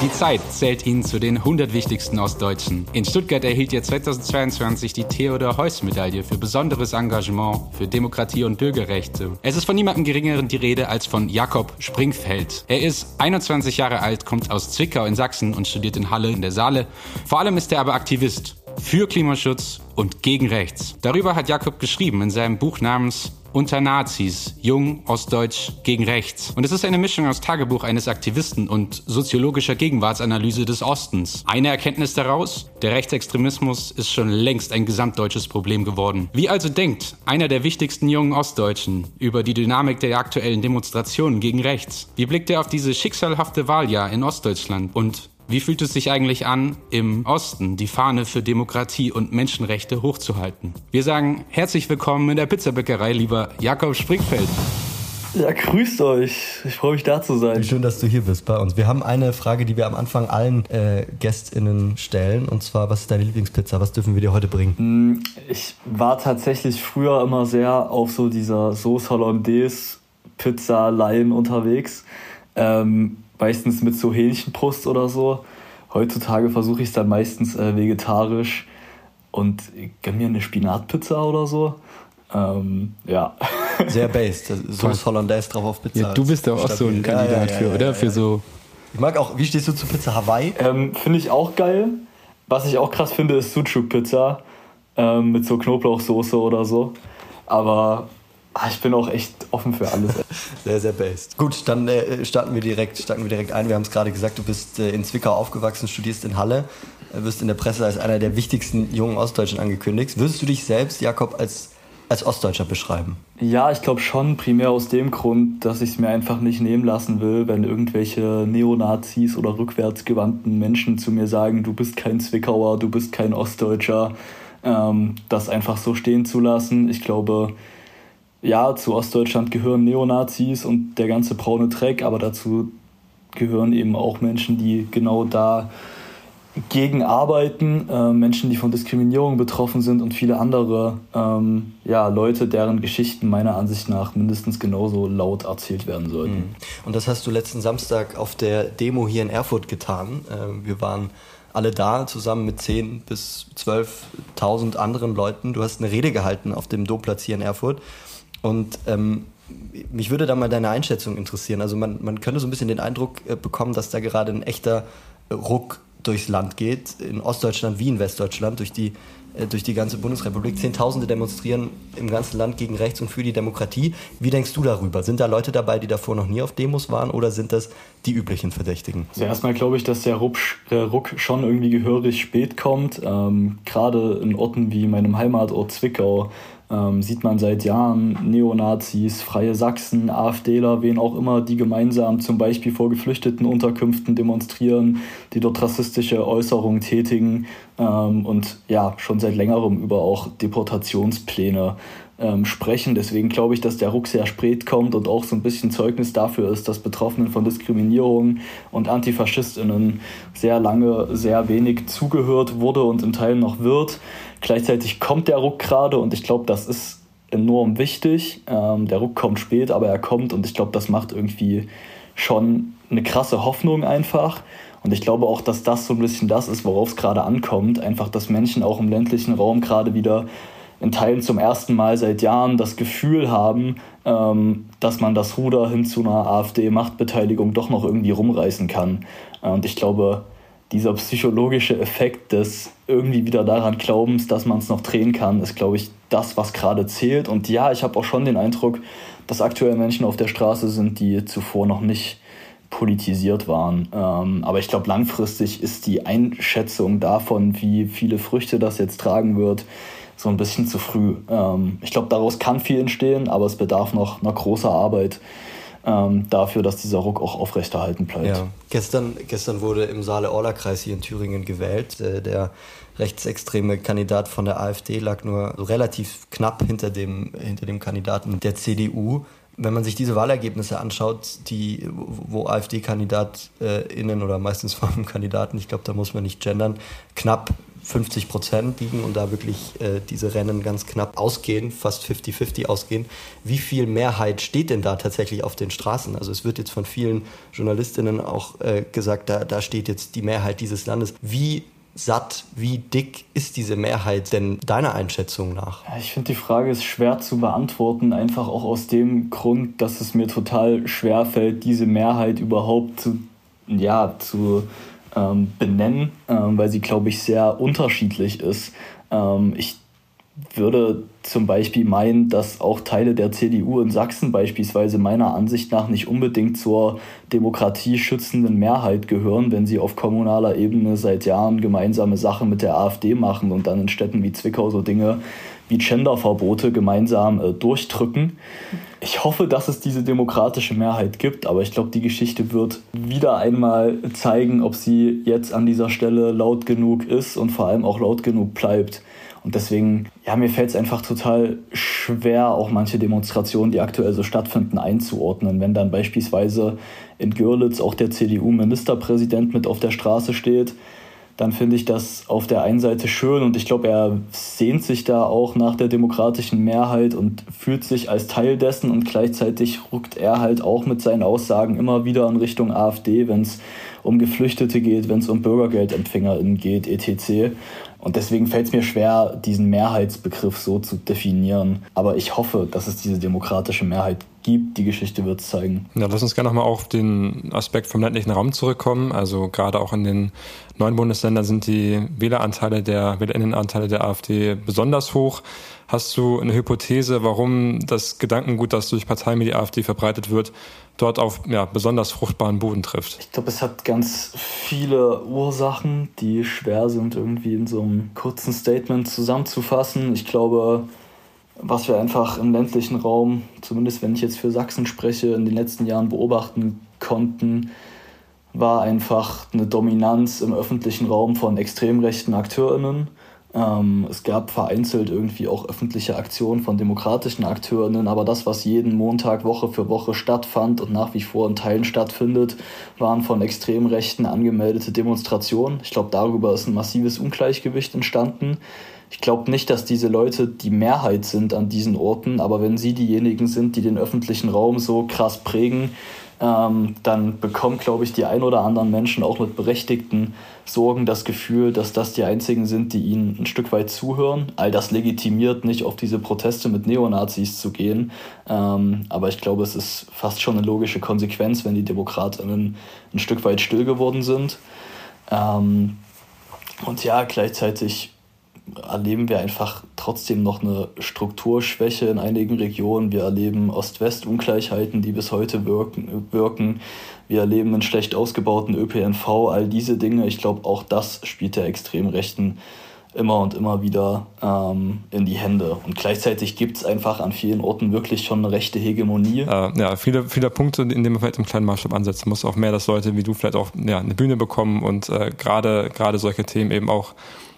Die Zeit zählt ihn zu den 100 wichtigsten Ostdeutschen. In Stuttgart erhielt er 2022 die Theodor-Heuss-Medaille für besonderes Engagement für Demokratie und Bürgerrechte. Es ist von niemandem geringeren die Rede als von Jakob Springfeld. Er ist 21 Jahre alt, kommt aus Zwickau in Sachsen und studiert in Halle in der Saale. Vor allem ist er aber Aktivist für Klimaschutz und gegen rechts. Darüber hat Jakob geschrieben in seinem Buch namens unter Nazis, jung, ostdeutsch, gegen rechts. Und es ist eine Mischung aus Tagebuch eines Aktivisten und soziologischer Gegenwartsanalyse des Ostens. Eine Erkenntnis daraus, der Rechtsextremismus ist schon längst ein gesamtdeutsches Problem geworden. Wie also denkt einer der wichtigsten jungen Ostdeutschen über die Dynamik der aktuellen Demonstrationen gegen rechts? Wie blickt er auf diese schicksalhafte Wahljahr in Ostdeutschland? Und wie fühlt es sich eigentlich an, im Osten die Fahne für Demokratie und Menschenrechte hochzuhalten? Wir sagen herzlich willkommen in der Pizzabäckerei, lieber Jakob Springfeld. Ja, grüßt euch. Ich freue mich da zu sein. Schön, dass du hier bist bei uns. Wir haben eine Frage, die wir am Anfang allen äh, GästInnen stellen. Und zwar, was ist deine Lieblingspizza? Was dürfen wir dir heute bringen? Ich war tatsächlich früher immer sehr auf so dieser Sauce Hollandaise Pizza Laien unterwegs. Ähm, meistens mit so Hähnchenbrust oder so. Heutzutage versuche ich es dann meistens äh, vegetarisch und gönn mir eine Spinatpizza oder so. Ähm, ja. Sehr based. Sauce Hollandaise drauf auf Pizza. Ja, du bist doch auch so ein Stabil. Ja, Kandidat ja, ja, für, ja, oder? ja, Für ja. so. Ich mag auch, wie stehst du zu Pizza Hawaii? Ähm, finde ich auch geil. Was ich auch krass finde, ist Sucuk-Pizza ähm, mit so Knoblauchsoße oder so. Aber ah, ich bin auch echt offen für alles. Sehr, sehr based. Gut, dann äh, starten, wir direkt, starten wir direkt ein. Wir haben es gerade gesagt, du bist äh, in Zwickau aufgewachsen, studierst in Halle, äh, wirst in der Presse als einer der wichtigsten jungen Ostdeutschen angekündigt. Würdest du dich selbst, Jakob, als, als Ostdeutscher beschreiben? Ja, ich glaube schon, primär aus dem Grund, dass ich es mir einfach nicht nehmen lassen will, wenn irgendwelche Neonazis oder rückwärtsgewandten Menschen zu mir sagen, du bist kein Zwickauer, du bist kein Ostdeutscher, ähm, das einfach so stehen zu lassen. Ich glaube, ja, zu Ostdeutschland gehören Neonazis und der ganze braune Dreck, aber dazu gehören eben auch Menschen, die genau da gegen arbeiten, äh, Menschen, die von Diskriminierung betroffen sind und viele andere ähm, ja, Leute, deren Geschichten meiner Ansicht nach mindestens genauso laut erzählt werden sollten. Und das hast du letzten Samstag auf der Demo hier in Erfurt getan. Äh, wir waren alle da, zusammen mit 10.000 bis 12.000 anderen Leuten. Du hast eine Rede gehalten auf dem Domplatz hier in Erfurt. Und ähm, mich würde da mal deine Einschätzung interessieren. Also man, man könnte so ein bisschen den Eindruck äh, bekommen, dass da gerade ein echter äh, Ruck durchs Land geht, in Ostdeutschland wie in Westdeutschland, durch die, äh, durch die ganze Bundesrepublik. Zehntausende demonstrieren im ganzen Land gegen rechts und für die Demokratie. Wie denkst du darüber? Sind da Leute dabei, die davor noch nie auf Demos waren oder sind das die üblichen Verdächtigen? Also erstmal glaube ich, dass der Ruck, schon irgendwie gehörig spät kommt. Ähm, Gerade in Orten wie meinem Heimatort Zwickau ähm, sieht man seit Jahren Neonazis, Freie Sachsen, AfDler, wen auch immer, die gemeinsam zum Beispiel vor geflüchteten Unterkünften demonstrieren, die dort rassistische Äußerungen tätigen ähm, und ja, schon seit längerem über auch Deportationspläne ähm, sprechen. Deswegen glaube ich, dass der Ruck sehr spät kommt und auch so ein bisschen Zeugnis dafür ist, dass Betroffenen von Diskriminierung und AntifaschistInnen sehr lange sehr wenig zugehört wurde und in Teilen noch wird. Gleichzeitig kommt der Ruck gerade und ich glaube, das ist enorm wichtig. Ähm, der Ruck kommt spät, aber er kommt und ich glaube, das macht irgendwie schon eine krasse Hoffnung einfach. Und ich glaube auch, dass das so ein bisschen das ist, worauf es gerade ankommt. Einfach, dass Menschen auch im ländlichen Raum gerade wieder in Teilen zum ersten Mal seit Jahren das Gefühl haben, ähm, dass man das Ruder hin zu einer AfD-Machtbeteiligung doch noch irgendwie rumreißen kann. Äh, und ich glaube, dieser psychologische Effekt des irgendwie wieder daran Glaubens, dass man es noch drehen kann, ist, glaube ich, das, was gerade zählt. Und ja, ich habe auch schon den Eindruck, dass aktuell Menschen auf der Straße sind, die zuvor noch nicht politisiert waren. Ähm, aber ich glaube, langfristig ist die Einschätzung davon, wie viele Früchte das jetzt tragen wird, so ein bisschen zu früh. Ähm, ich glaube, daraus kann viel entstehen, aber es bedarf noch einer großer Arbeit ähm, dafür, dass dieser Ruck auch aufrechterhalten bleibt. Ja. Gestern, gestern wurde im Saale-Orla-Kreis hier in Thüringen gewählt. Äh, Der rechtsextreme Kandidat von der AfD lag nur relativ knapp hinter dem, hinter dem Kandidaten der CDU. Wenn man sich diese Wahlergebnisse anschaut, die, wo AfD-KandidatInnen oder meistens vor allem Kandidaten, ich glaube, da muss man nicht gendern, knapp 50 Prozent liegen und da wirklich äh, diese Rennen ganz knapp ausgehen, fast 50-50 ausgehen. Wie viel Mehrheit steht denn da tatsächlich auf den Straßen? Also es wird jetzt von vielen Journalistinnen auch äh, gesagt, da, da steht jetzt die Mehrheit dieses Landes. Wie satt, wie dick ist diese Mehrheit denn deiner Einschätzung nach? Ja, ich finde, die Frage ist schwer zu beantworten, einfach auch aus dem Grund, dass es mir total schwer fällt, diese Mehrheit überhaupt zu, ja, zu ähm, benennen, ähm, weil sie, glaube ich, sehr unterschiedlich ist. Ähm, ich würde zum Beispiel meinen, dass auch Teile der CDU in Sachsen beispielsweise meiner Ansicht nach nicht unbedingt zur demokratieschützenden Mehrheit gehören, wenn sie auf kommunaler Ebene seit Jahren gemeinsame Sachen mit der AfD machen und dann in Städten wie Zwickau so Dinge wie Genderverbote gemeinsam äh, durchdrücken. Ich hoffe, dass es diese demokratische Mehrheit gibt, aber ich glaube, die Geschichte wird wieder einmal zeigen, ob sie jetzt an dieser Stelle laut genug ist und vor allem auch laut genug bleibt. Und deswegen, ja, mir fällt es einfach total schwer, auch manche Demonstrationen, die aktuell so stattfinden, einzuordnen. Wenn dann beispielsweise in Görlitz auch der CDU-Ministerpräsident mit auf der Straße steht, dann finde ich das auf der einen Seite schön und ich glaube, er sehnt sich da auch nach der demokratischen Mehrheit und fühlt sich als Teil dessen und gleichzeitig rückt er halt auch mit seinen Aussagen immer wieder in Richtung AfD, wenn es um Geflüchtete geht, wenn es um BürgergeldempfängerInnen geht, etc. Und deswegen fällt es mir schwer, diesen Mehrheitsbegriff so zu definieren. Aber ich hoffe, dass es diese demokratische Mehrheit gibt. Die Geschichte wird es zeigen. Ja, lass uns gerne nochmal auf den Aspekt vom ländlichen Raum zurückkommen. Also gerade auch in den neuen Bundesländern sind die Wähleranteile der Wählerinnenanteile der AfD besonders hoch. Hast du eine Hypothese, warum das Gedankengut, das durch Parteien wie die AfD verbreitet wird, dort auf ja, besonders fruchtbaren Boden trifft? Ich glaube, es hat ganz viele Ursachen, die schwer sind, irgendwie in so einem kurzen Statement zusammenzufassen. Ich glaube, was wir einfach im ländlichen Raum, zumindest wenn ich jetzt für Sachsen spreche, in den letzten Jahren beobachten konnten, war einfach eine Dominanz im öffentlichen Raum von extrem rechten AkteurInnen ähm, es gab vereinzelt irgendwie auch öffentliche Aktionen von demokratischen Akteurinnen, aber das, was jeden Montag Woche für Woche stattfand und nach wie vor in Teilen stattfindet, waren von extrem Rechten angemeldete Demonstrationen. Ich glaube, darüber ist ein massives Ungleichgewicht entstanden. Ich glaube nicht, dass diese Leute die Mehrheit sind an diesen Orten, aber wenn sie diejenigen sind, die den öffentlichen Raum so krass prägen, ähm, dann bekommen, glaube ich, die ein oder anderen Menschen auch mit berechtigten Sorgen das Gefühl, dass das die einzigen sind, die ihnen ein Stück weit zuhören. All das legitimiert nicht, auf diese Proteste mit Neonazis zu gehen. Ähm, aber ich glaube, es ist fast schon eine logische Konsequenz, wenn die Demokratinnen ein Stück weit still geworden sind. Ähm, und ja, gleichzeitig erleben wir einfach trotzdem noch eine Strukturschwäche in einigen Regionen. Wir erleben Ost-West-Ungleichheiten, die bis heute wirken, wirken. Wir erleben einen schlecht ausgebauten ÖPNV, all diese Dinge. Ich glaube, auch das spielt der Extremrechten immer und immer wieder ähm, in die Hände. Und gleichzeitig gibt es einfach an vielen Orten wirklich schon eine rechte Hegemonie. Äh, ja, viele, viele Punkte, in denen man vielleicht im kleinen Maßstab ansetzen muss. Auch mehr, dass Leute wie du vielleicht auch ja, eine Bühne bekommen und äh, gerade gerade solche Themen eben auch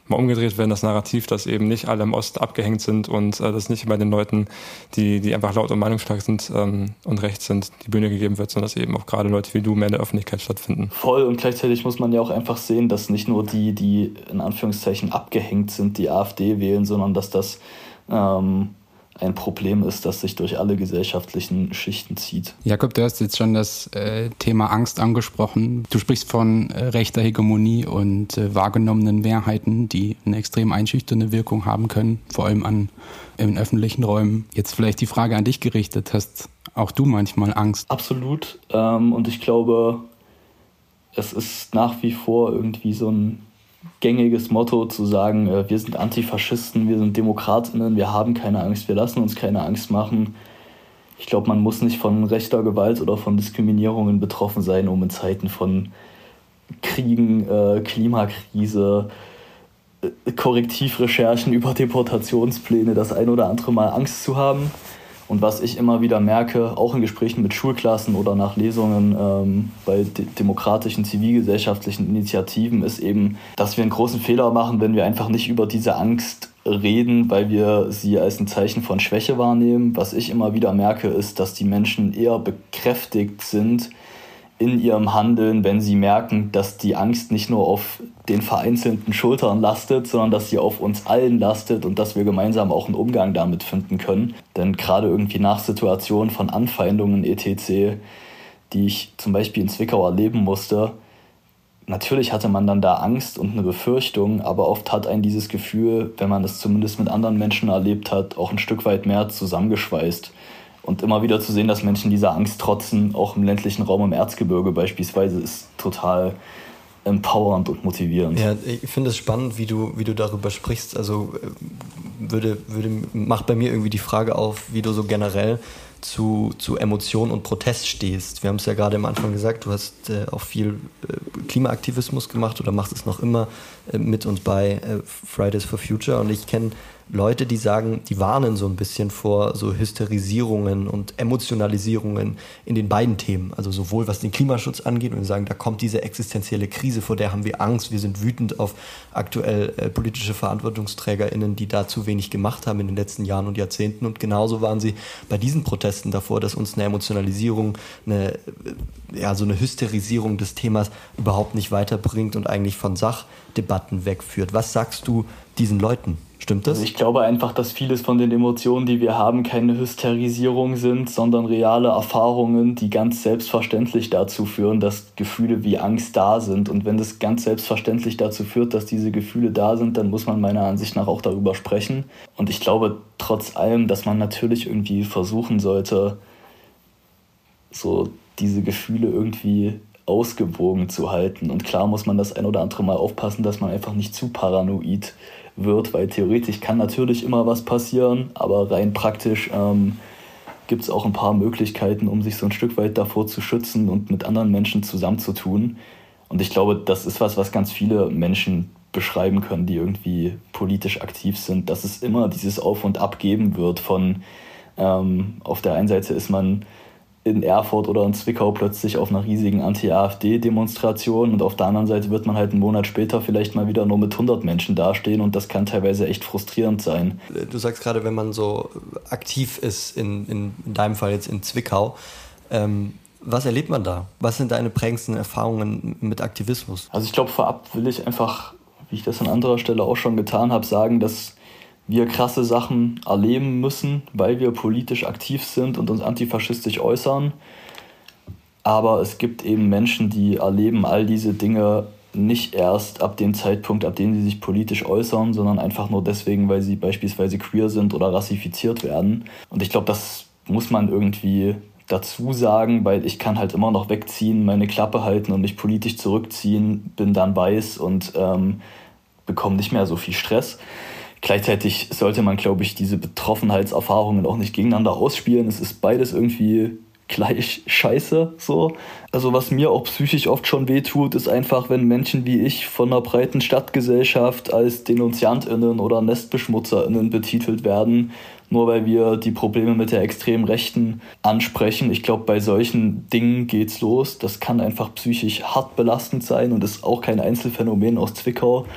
mal umgedreht werden, das Narrativ, dass eben nicht alle im Osten abgehängt sind und äh, dass nicht bei den Leuten, die, die einfach laut und meinungsstark sind ähm, und rechts sind, die Bühne gegeben wird, sondern dass eben auch gerade Leute wie du mehr in der Öffentlichkeit stattfinden. Voll und gleichzeitig muss man ja auch einfach sehen, dass nicht nur die, die in Anführungszeichen abgehängt sind, die AfD wählen, sondern dass das ähm, ein Problem ist, das sich durch alle gesellschaftlichen Schichten zieht. Jakob, du hast jetzt schon das äh, Thema Angst angesprochen. Du sprichst von äh, rechter Hegemonie und äh, wahrgenommenen Mehrheiten, die eine extrem einschüchternde Wirkung haben können, vor allem an in öffentlichen Räumen. Jetzt vielleicht die Frage an dich gerichtet. Hast auch du manchmal Angst? Absolut. Ähm, und ich glaube, es ist nach wie vor irgendwie so ein gängiges Motto zu sagen, äh, wir sind Antifaschisten, wir sind Demokratinnen, wir haben keine Angst, wir lassen uns keine Angst machen. Ich glaube, man muss nicht von rechter Gewalt oder von Diskriminierungen betroffen sein, um in Zeiten von Kriegen, äh, Klimakrise, äh, Korrektivrecherchen über Deportationspläne das ein oder andere Mal Angst zu haben. Und was ich immer wieder merke, auch in Gesprächen mit Schulklassen oder nach Lesungen ähm, bei de demokratischen zivilgesellschaftlichen Initiativen, ist eben, dass wir einen großen Fehler machen, wenn wir einfach nicht über diese Angst reden, weil wir sie als ein Zeichen von Schwäche wahrnehmen. Was ich immer wieder merke, ist, dass die Menschen eher bekräftigt sind, in ihrem Handeln, wenn sie merken, dass die Angst nicht nur auf den vereinzelten Schultern lastet, sondern dass sie auf uns allen lastet und dass wir gemeinsam auch einen Umgang damit finden können. Denn gerade irgendwie nach Situationen von Anfeindungen etc., die ich zum Beispiel in Zwickau erleben musste, natürlich hatte man dann da Angst und eine Befürchtung, aber oft hat ein dieses Gefühl, wenn man es zumindest mit anderen Menschen erlebt hat, auch ein Stück weit mehr zusammengeschweißt. Und immer wieder zu sehen, dass Menschen dieser Angst trotzen, auch im ländlichen Raum im Erzgebirge beispielsweise, ist total empowernd und motivierend. Ja, ich finde es spannend, wie du, wie du darüber sprichst. Also äh, würde, würde, macht bei mir irgendwie die Frage auf, wie du so generell zu, zu Emotion und Protest stehst. Wir haben es ja gerade am Anfang gesagt, du hast äh, auch viel äh, Klimaaktivismus gemacht oder machst es noch immer äh, mit uns bei äh, Fridays for Future. Und ich kenne Leute, die sagen, die warnen so ein bisschen vor so Hysterisierungen und Emotionalisierungen in den beiden Themen. Also sowohl was den Klimaschutz angeht und sagen, da kommt diese existenzielle Krise, vor der haben wir Angst, wir sind wütend auf aktuell äh, politische VerantwortungsträgerInnen, die da zu wenig gemacht haben in den letzten Jahren und Jahrzehnten. Und genauso waren sie bei diesen Protesten davor, dass uns eine Emotionalisierung, eine, äh, ja, so eine Hysterisierung des Themas überhaupt nicht weiterbringt und eigentlich von Sachdebatten wegführt. Was sagst du diesen Leuten? Stimmt das? Also ich glaube einfach, dass vieles von den Emotionen, die wir haben, keine Hysterisierung sind, sondern reale Erfahrungen, die ganz selbstverständlich dazu führen, dass Gefühle wie Angst da sind. Und wenn das ganz selbstverständlich dazu führt, dass diese Gefühle da sind, dann muss man meiner Ansicht nach auch darüber sprechen. Und ich glaube trotz allem, dass man natürlich irgendwie versuchen sollte, so diese Gefühle irgendwie ausgewogen zu halten. Und klar muss man das ein oder andere Mal aufpassen, dass man einfach nicht zu paranoid wird, weil theoretisch kann natürlich immer was passieren, aber rein praktisch ähm, gibt es auch ein paar Möglichkeiten, um sich so ein Stück weit davor zu schützen und mit anderen Menschen zusammenzutun. Und ich glaube, das ist was, was ganz viele Menschen beschreiben können, die irgendwie politisch aktiv sind, dass es immer dieses Auf und Ab geben wird von ähm, auf der einen Seite ist man in Erfurt oder in Zwickau plötzlich auf einer riesigen Anti-AfD-Demonstration und auf der anderen Seite wird man halt einen Monat später vielleicht mal wieder nur mit 100 Menschen dastehen und das kann teilweise echt frustrierend sein. Du sagst gerade, wenn man so aktiv ist, in, in, in deinem Fall jetzt in Zwickau, ähm, was erlebt man da? Was sind deine prägendsten Erfahrungen mit Aktivismus? Also ich glaube, vorab will ich einfach, wie ich das an anderer Stelle auch schon getan habe, sagen, dass wir krasse Sachen erleben müssen, weil wir politisch aktiv sind und uns antifaschistisch äußern. Aber es gibt eben Menschen, die erleben all diese Dinge nicht erst ab dem Zeitpunkt, ab dem sie sich politisch äußern, sondern einfach nur deswegen, weil sie beispielsweise queer sind oder rassifiziert werden. Und ich glaube, das muss man irgendwie dazu sagen, weil ich kann halt immer noch wegziehen, meine Klappe halten und mich politisch zurückziehen, bin dann weiß und ähm, bekomme nicht mehr so viel Stress. Gleichzeitig sollte man, glaube ich, diese Betroffenheitserfahrungen auch nicht gegeneinander ausspielen. Es ist beides irgendwie gleich scheiße so. Also was mir auch psychisch oft schon wehtut, ist einfach, wenn Menschen wie ich von einer breiten Stadtgesellschaft als DenunziantInnen oder NestbeschmutzerInnen betitelt werden, nur weil wir die Probleme mit der extremen Rechten ansprechen. Ich glaube, bei solchen Dingen geht's los. Das kann einfach psychisch hart belastend sein und ist auch kein Einzelfenomen aus Zwickau.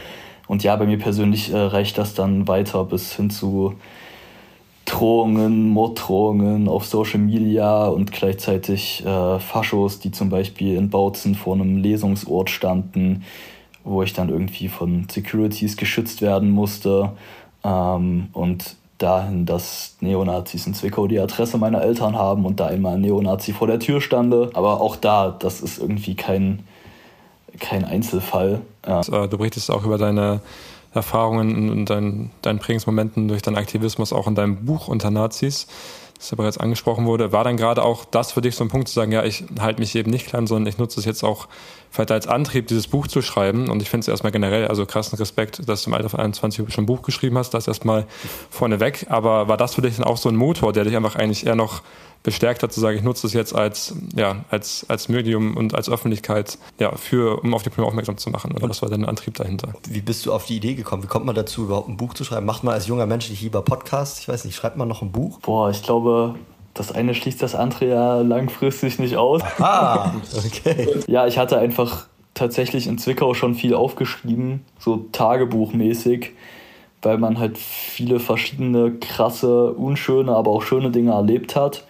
Und ja, bei mir persönlich äh, reicht das dann weiter bis hin zu Drohungen, Morddrohungen auf Social Media und gleichzeitig äh, Faschos, die zum Beispiel in Bautzen vor einem Lesungsort standen, wo ich dann irgendwie von Securities geschützt werden musste. Ähm, und dahin, dass Neonazis in Zwickau die Adresse meiner Eltern haben und da einmal ein Neonazi vor der Tür stande. Aber auch da, das ist irgendwie kein, kein Einzelfall. Ja. Äh, du berichtest auch über deine Erfahrungen und dein, deinen Prägungsmomenten durch deinen Aktivismus auch in deinem Buch unter Nazis, das ja bereits angesprochen wurde. War dann gerade auch das für dich so ein Punkt zu sagen, ja, ich halte mich eben nicht klein, sondern ich nutze es jetzt auch vielleicht als Antrieb, dieses Buch zu schreiben. Und ich finde es erstmal generell, also krassen Respekt, dass du im Alter von 21 schon ein Buch geschrieben hast, das erstmal vorneweg. Aber war das für dich dann auch so ein Motor, der dich einfach eigentlich eher noch bestärkt hat, zu sagen, ich nutze es jetzt als, ja, als, als Medium und als Öffentlichkeit, ja, für, um auf die Probleme aufmerksam zu machen. Oder was war dein Antrieb dahinter? Wie bist du auf die Idee gekommen? Wie kommt man dazu, überhaupt ein Buch zu schreiben? Macht man als junger Mensch nicht lieber Podcasts? Ich weiß nicht, schreibt man noch ein Buch? Boah, ich glaube, das eine schließt das andere ja langfristig nicht aus. Ah, okay. ja, ich hatte einfach tatsächlich in Zwickau schon viel aufgeschrieben, so tagebuchmäßig, weil man halt viele verschiedene krasse, unschöne, aber auch schöne Dinge erlebt hat.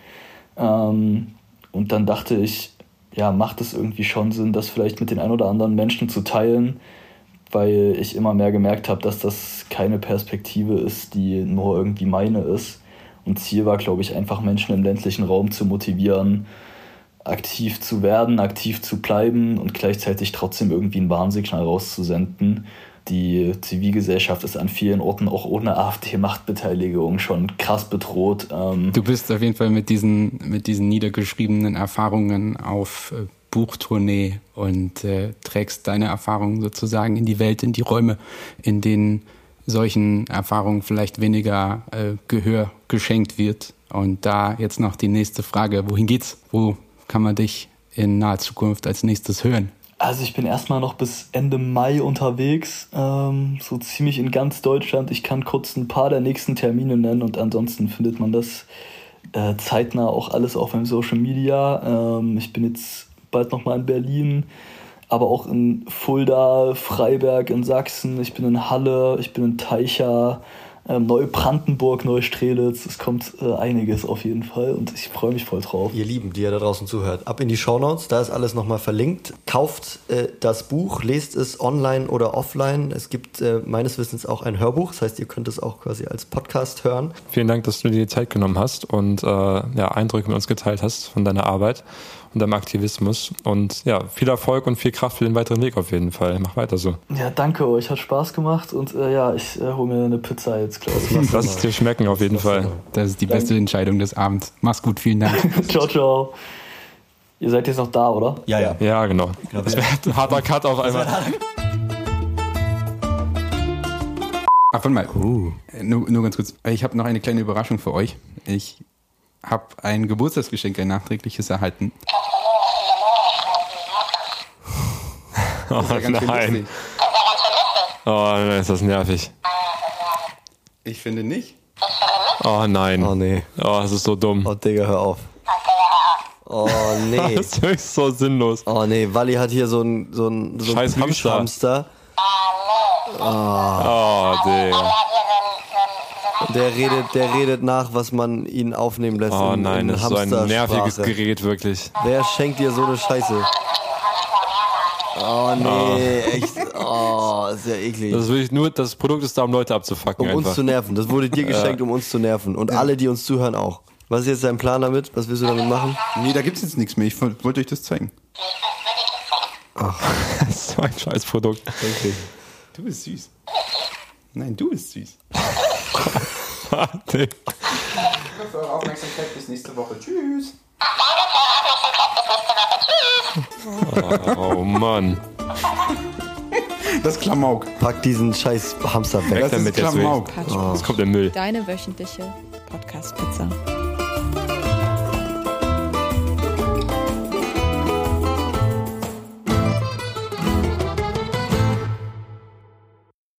Ähm, und dann dachte ich, ja, macht es irgendwie schon Sinn, das vielleicht mit den ein oder anderen Menschen zu teilen, weil ich immer mehr gemerkt habe, dass das keine Perspektive ist, die nur irgendwie meine ist. Und Ziel war, glaube ich, einfach Menschen im ländlichen Raum zu motivieren, aktiv zu werden, aktiv zu bleiben und gleichzeitig trotzdem irgendwie ein Warnsignal rauszusenden, die Zivilgesellschaft ist an vielen Orten auch ohne AfD-Machtbeteiligung schon krass bedroht. Ähm du bist auf jeden Fall mit diesen, mit diesen niedergeschriebenen Erfahrungen auf äh, Buchtournee und äh, trägst deine Erfahrungen sozusagen in die Welt, in die Räume, in denen solchen Erfahrungen vielleicht weniger äh, Gehör geschenkt wird. Und da jetzt noch die nächste Frage, wohin geht's? Wo kann man dich in naher Zukunft als nächstes hören? Also ich bin erstmal noch bis Ende Mai unterwegs, ähm, so ziemlich in ganz Deutschland. Ich kann kurz ein paar der nächsten Termine nennen und ansonsten findet man das äh, zeitnah auch alles auf meinem Social Media. Ähm, ich bin jetzt bald nochmal in Berlin, aber auch in Fulda, Freiberg in Sachsen. Ich bin in Halle, ich bin in Teicha, ähm, Neubrandenburg, Neustrelitz. Es kommt äh, einiges auf jeden Fall und ich freue mich voll drauf. Ihr Lieben, die ihr da draußen zuhört, ab in die Shownotes, da ist alles nochmal verlinkt. Kauft äh, das Buch, lest es online oder offline. Es gibt äh, meines Wissens auch ein Hörbuch, das heißt, ihr könnt es auch quasi als Podcast hören. Vielen Dank, dass du dir die Zeit genommen hast und äh, ja, Eindrücke mit uns geteilt hast von deiner Arbeit und deinem Aktivismus. Und ja, viel Erfolg und viel Kraft für den weiteren Weg auf jeden Fall. Mach weiter so. Ja, danke euch, hat Spaß gemacht und äh, ja, ich äh, hole mir eine Pizza jetzt, Klaus. Lass es dir schmecken auf jeden Fall. Das ist die beste Entscheidung des Abends. Mach's gut, vielen Dank. ciao, ciao. Ihr seid jetzt noch da, oder? Ja, ja. Ja, genau. Das wäre ein harter Cut auf einmal. Ach, warte mal. Äh, Nur, nur ganz kurz. Ich habe noch eine kleine Überraschung für euch. Ich habe ein Geburtstagsgeschenk, ein nachträgliches erhalten. Oh schön nein. Oh nein, ist das nervig. Ich finde nicht. Oh nein. Oh nee. Oh, das ist so dumm. Oh Digga, hör auf. Oh nee. Das ist wirklich so sinnlos. Oh nee, Wally hat hier so ein so ein so Scheiß Hamster. Plüschhamster. Oh, Digga. Der redet, der redet nach, was man ihn aufnehmen lässt. Oh in, nein, in das ist so ein nerviges. Gerät, wirklich. Wer schenkt dir so eine Scheiße? Oh nee, echt. Oh, ist ja eklig. Das ist wirklich nur, das Produkt ist da, um Leute abzufacken um uns einfach. zu nerven. Das wurde dir geschenkt, um uns zu nerven. Und alle, die uns zuhören, auch. Was ist jetzt dein Plan damit? Was willst du damit machen? Nee, da gibt's jetzt nichts mehr. Ich wollte euch das zeigen. Das ist so ein scheiß Produkt. Okay. Du bist süß. Nein, du bist süß. Nee. Für eure Aufmerksamkeit bis nächste Woche. Tschüss. Oh Mann. Das ist Klamauk. Pack diesen scheiß Hamster weg. Weg Das damit ist jetzt. Klamauk. Patchwork. Das kommt der Müll. Deine wöchentliche Podcast-Pizza.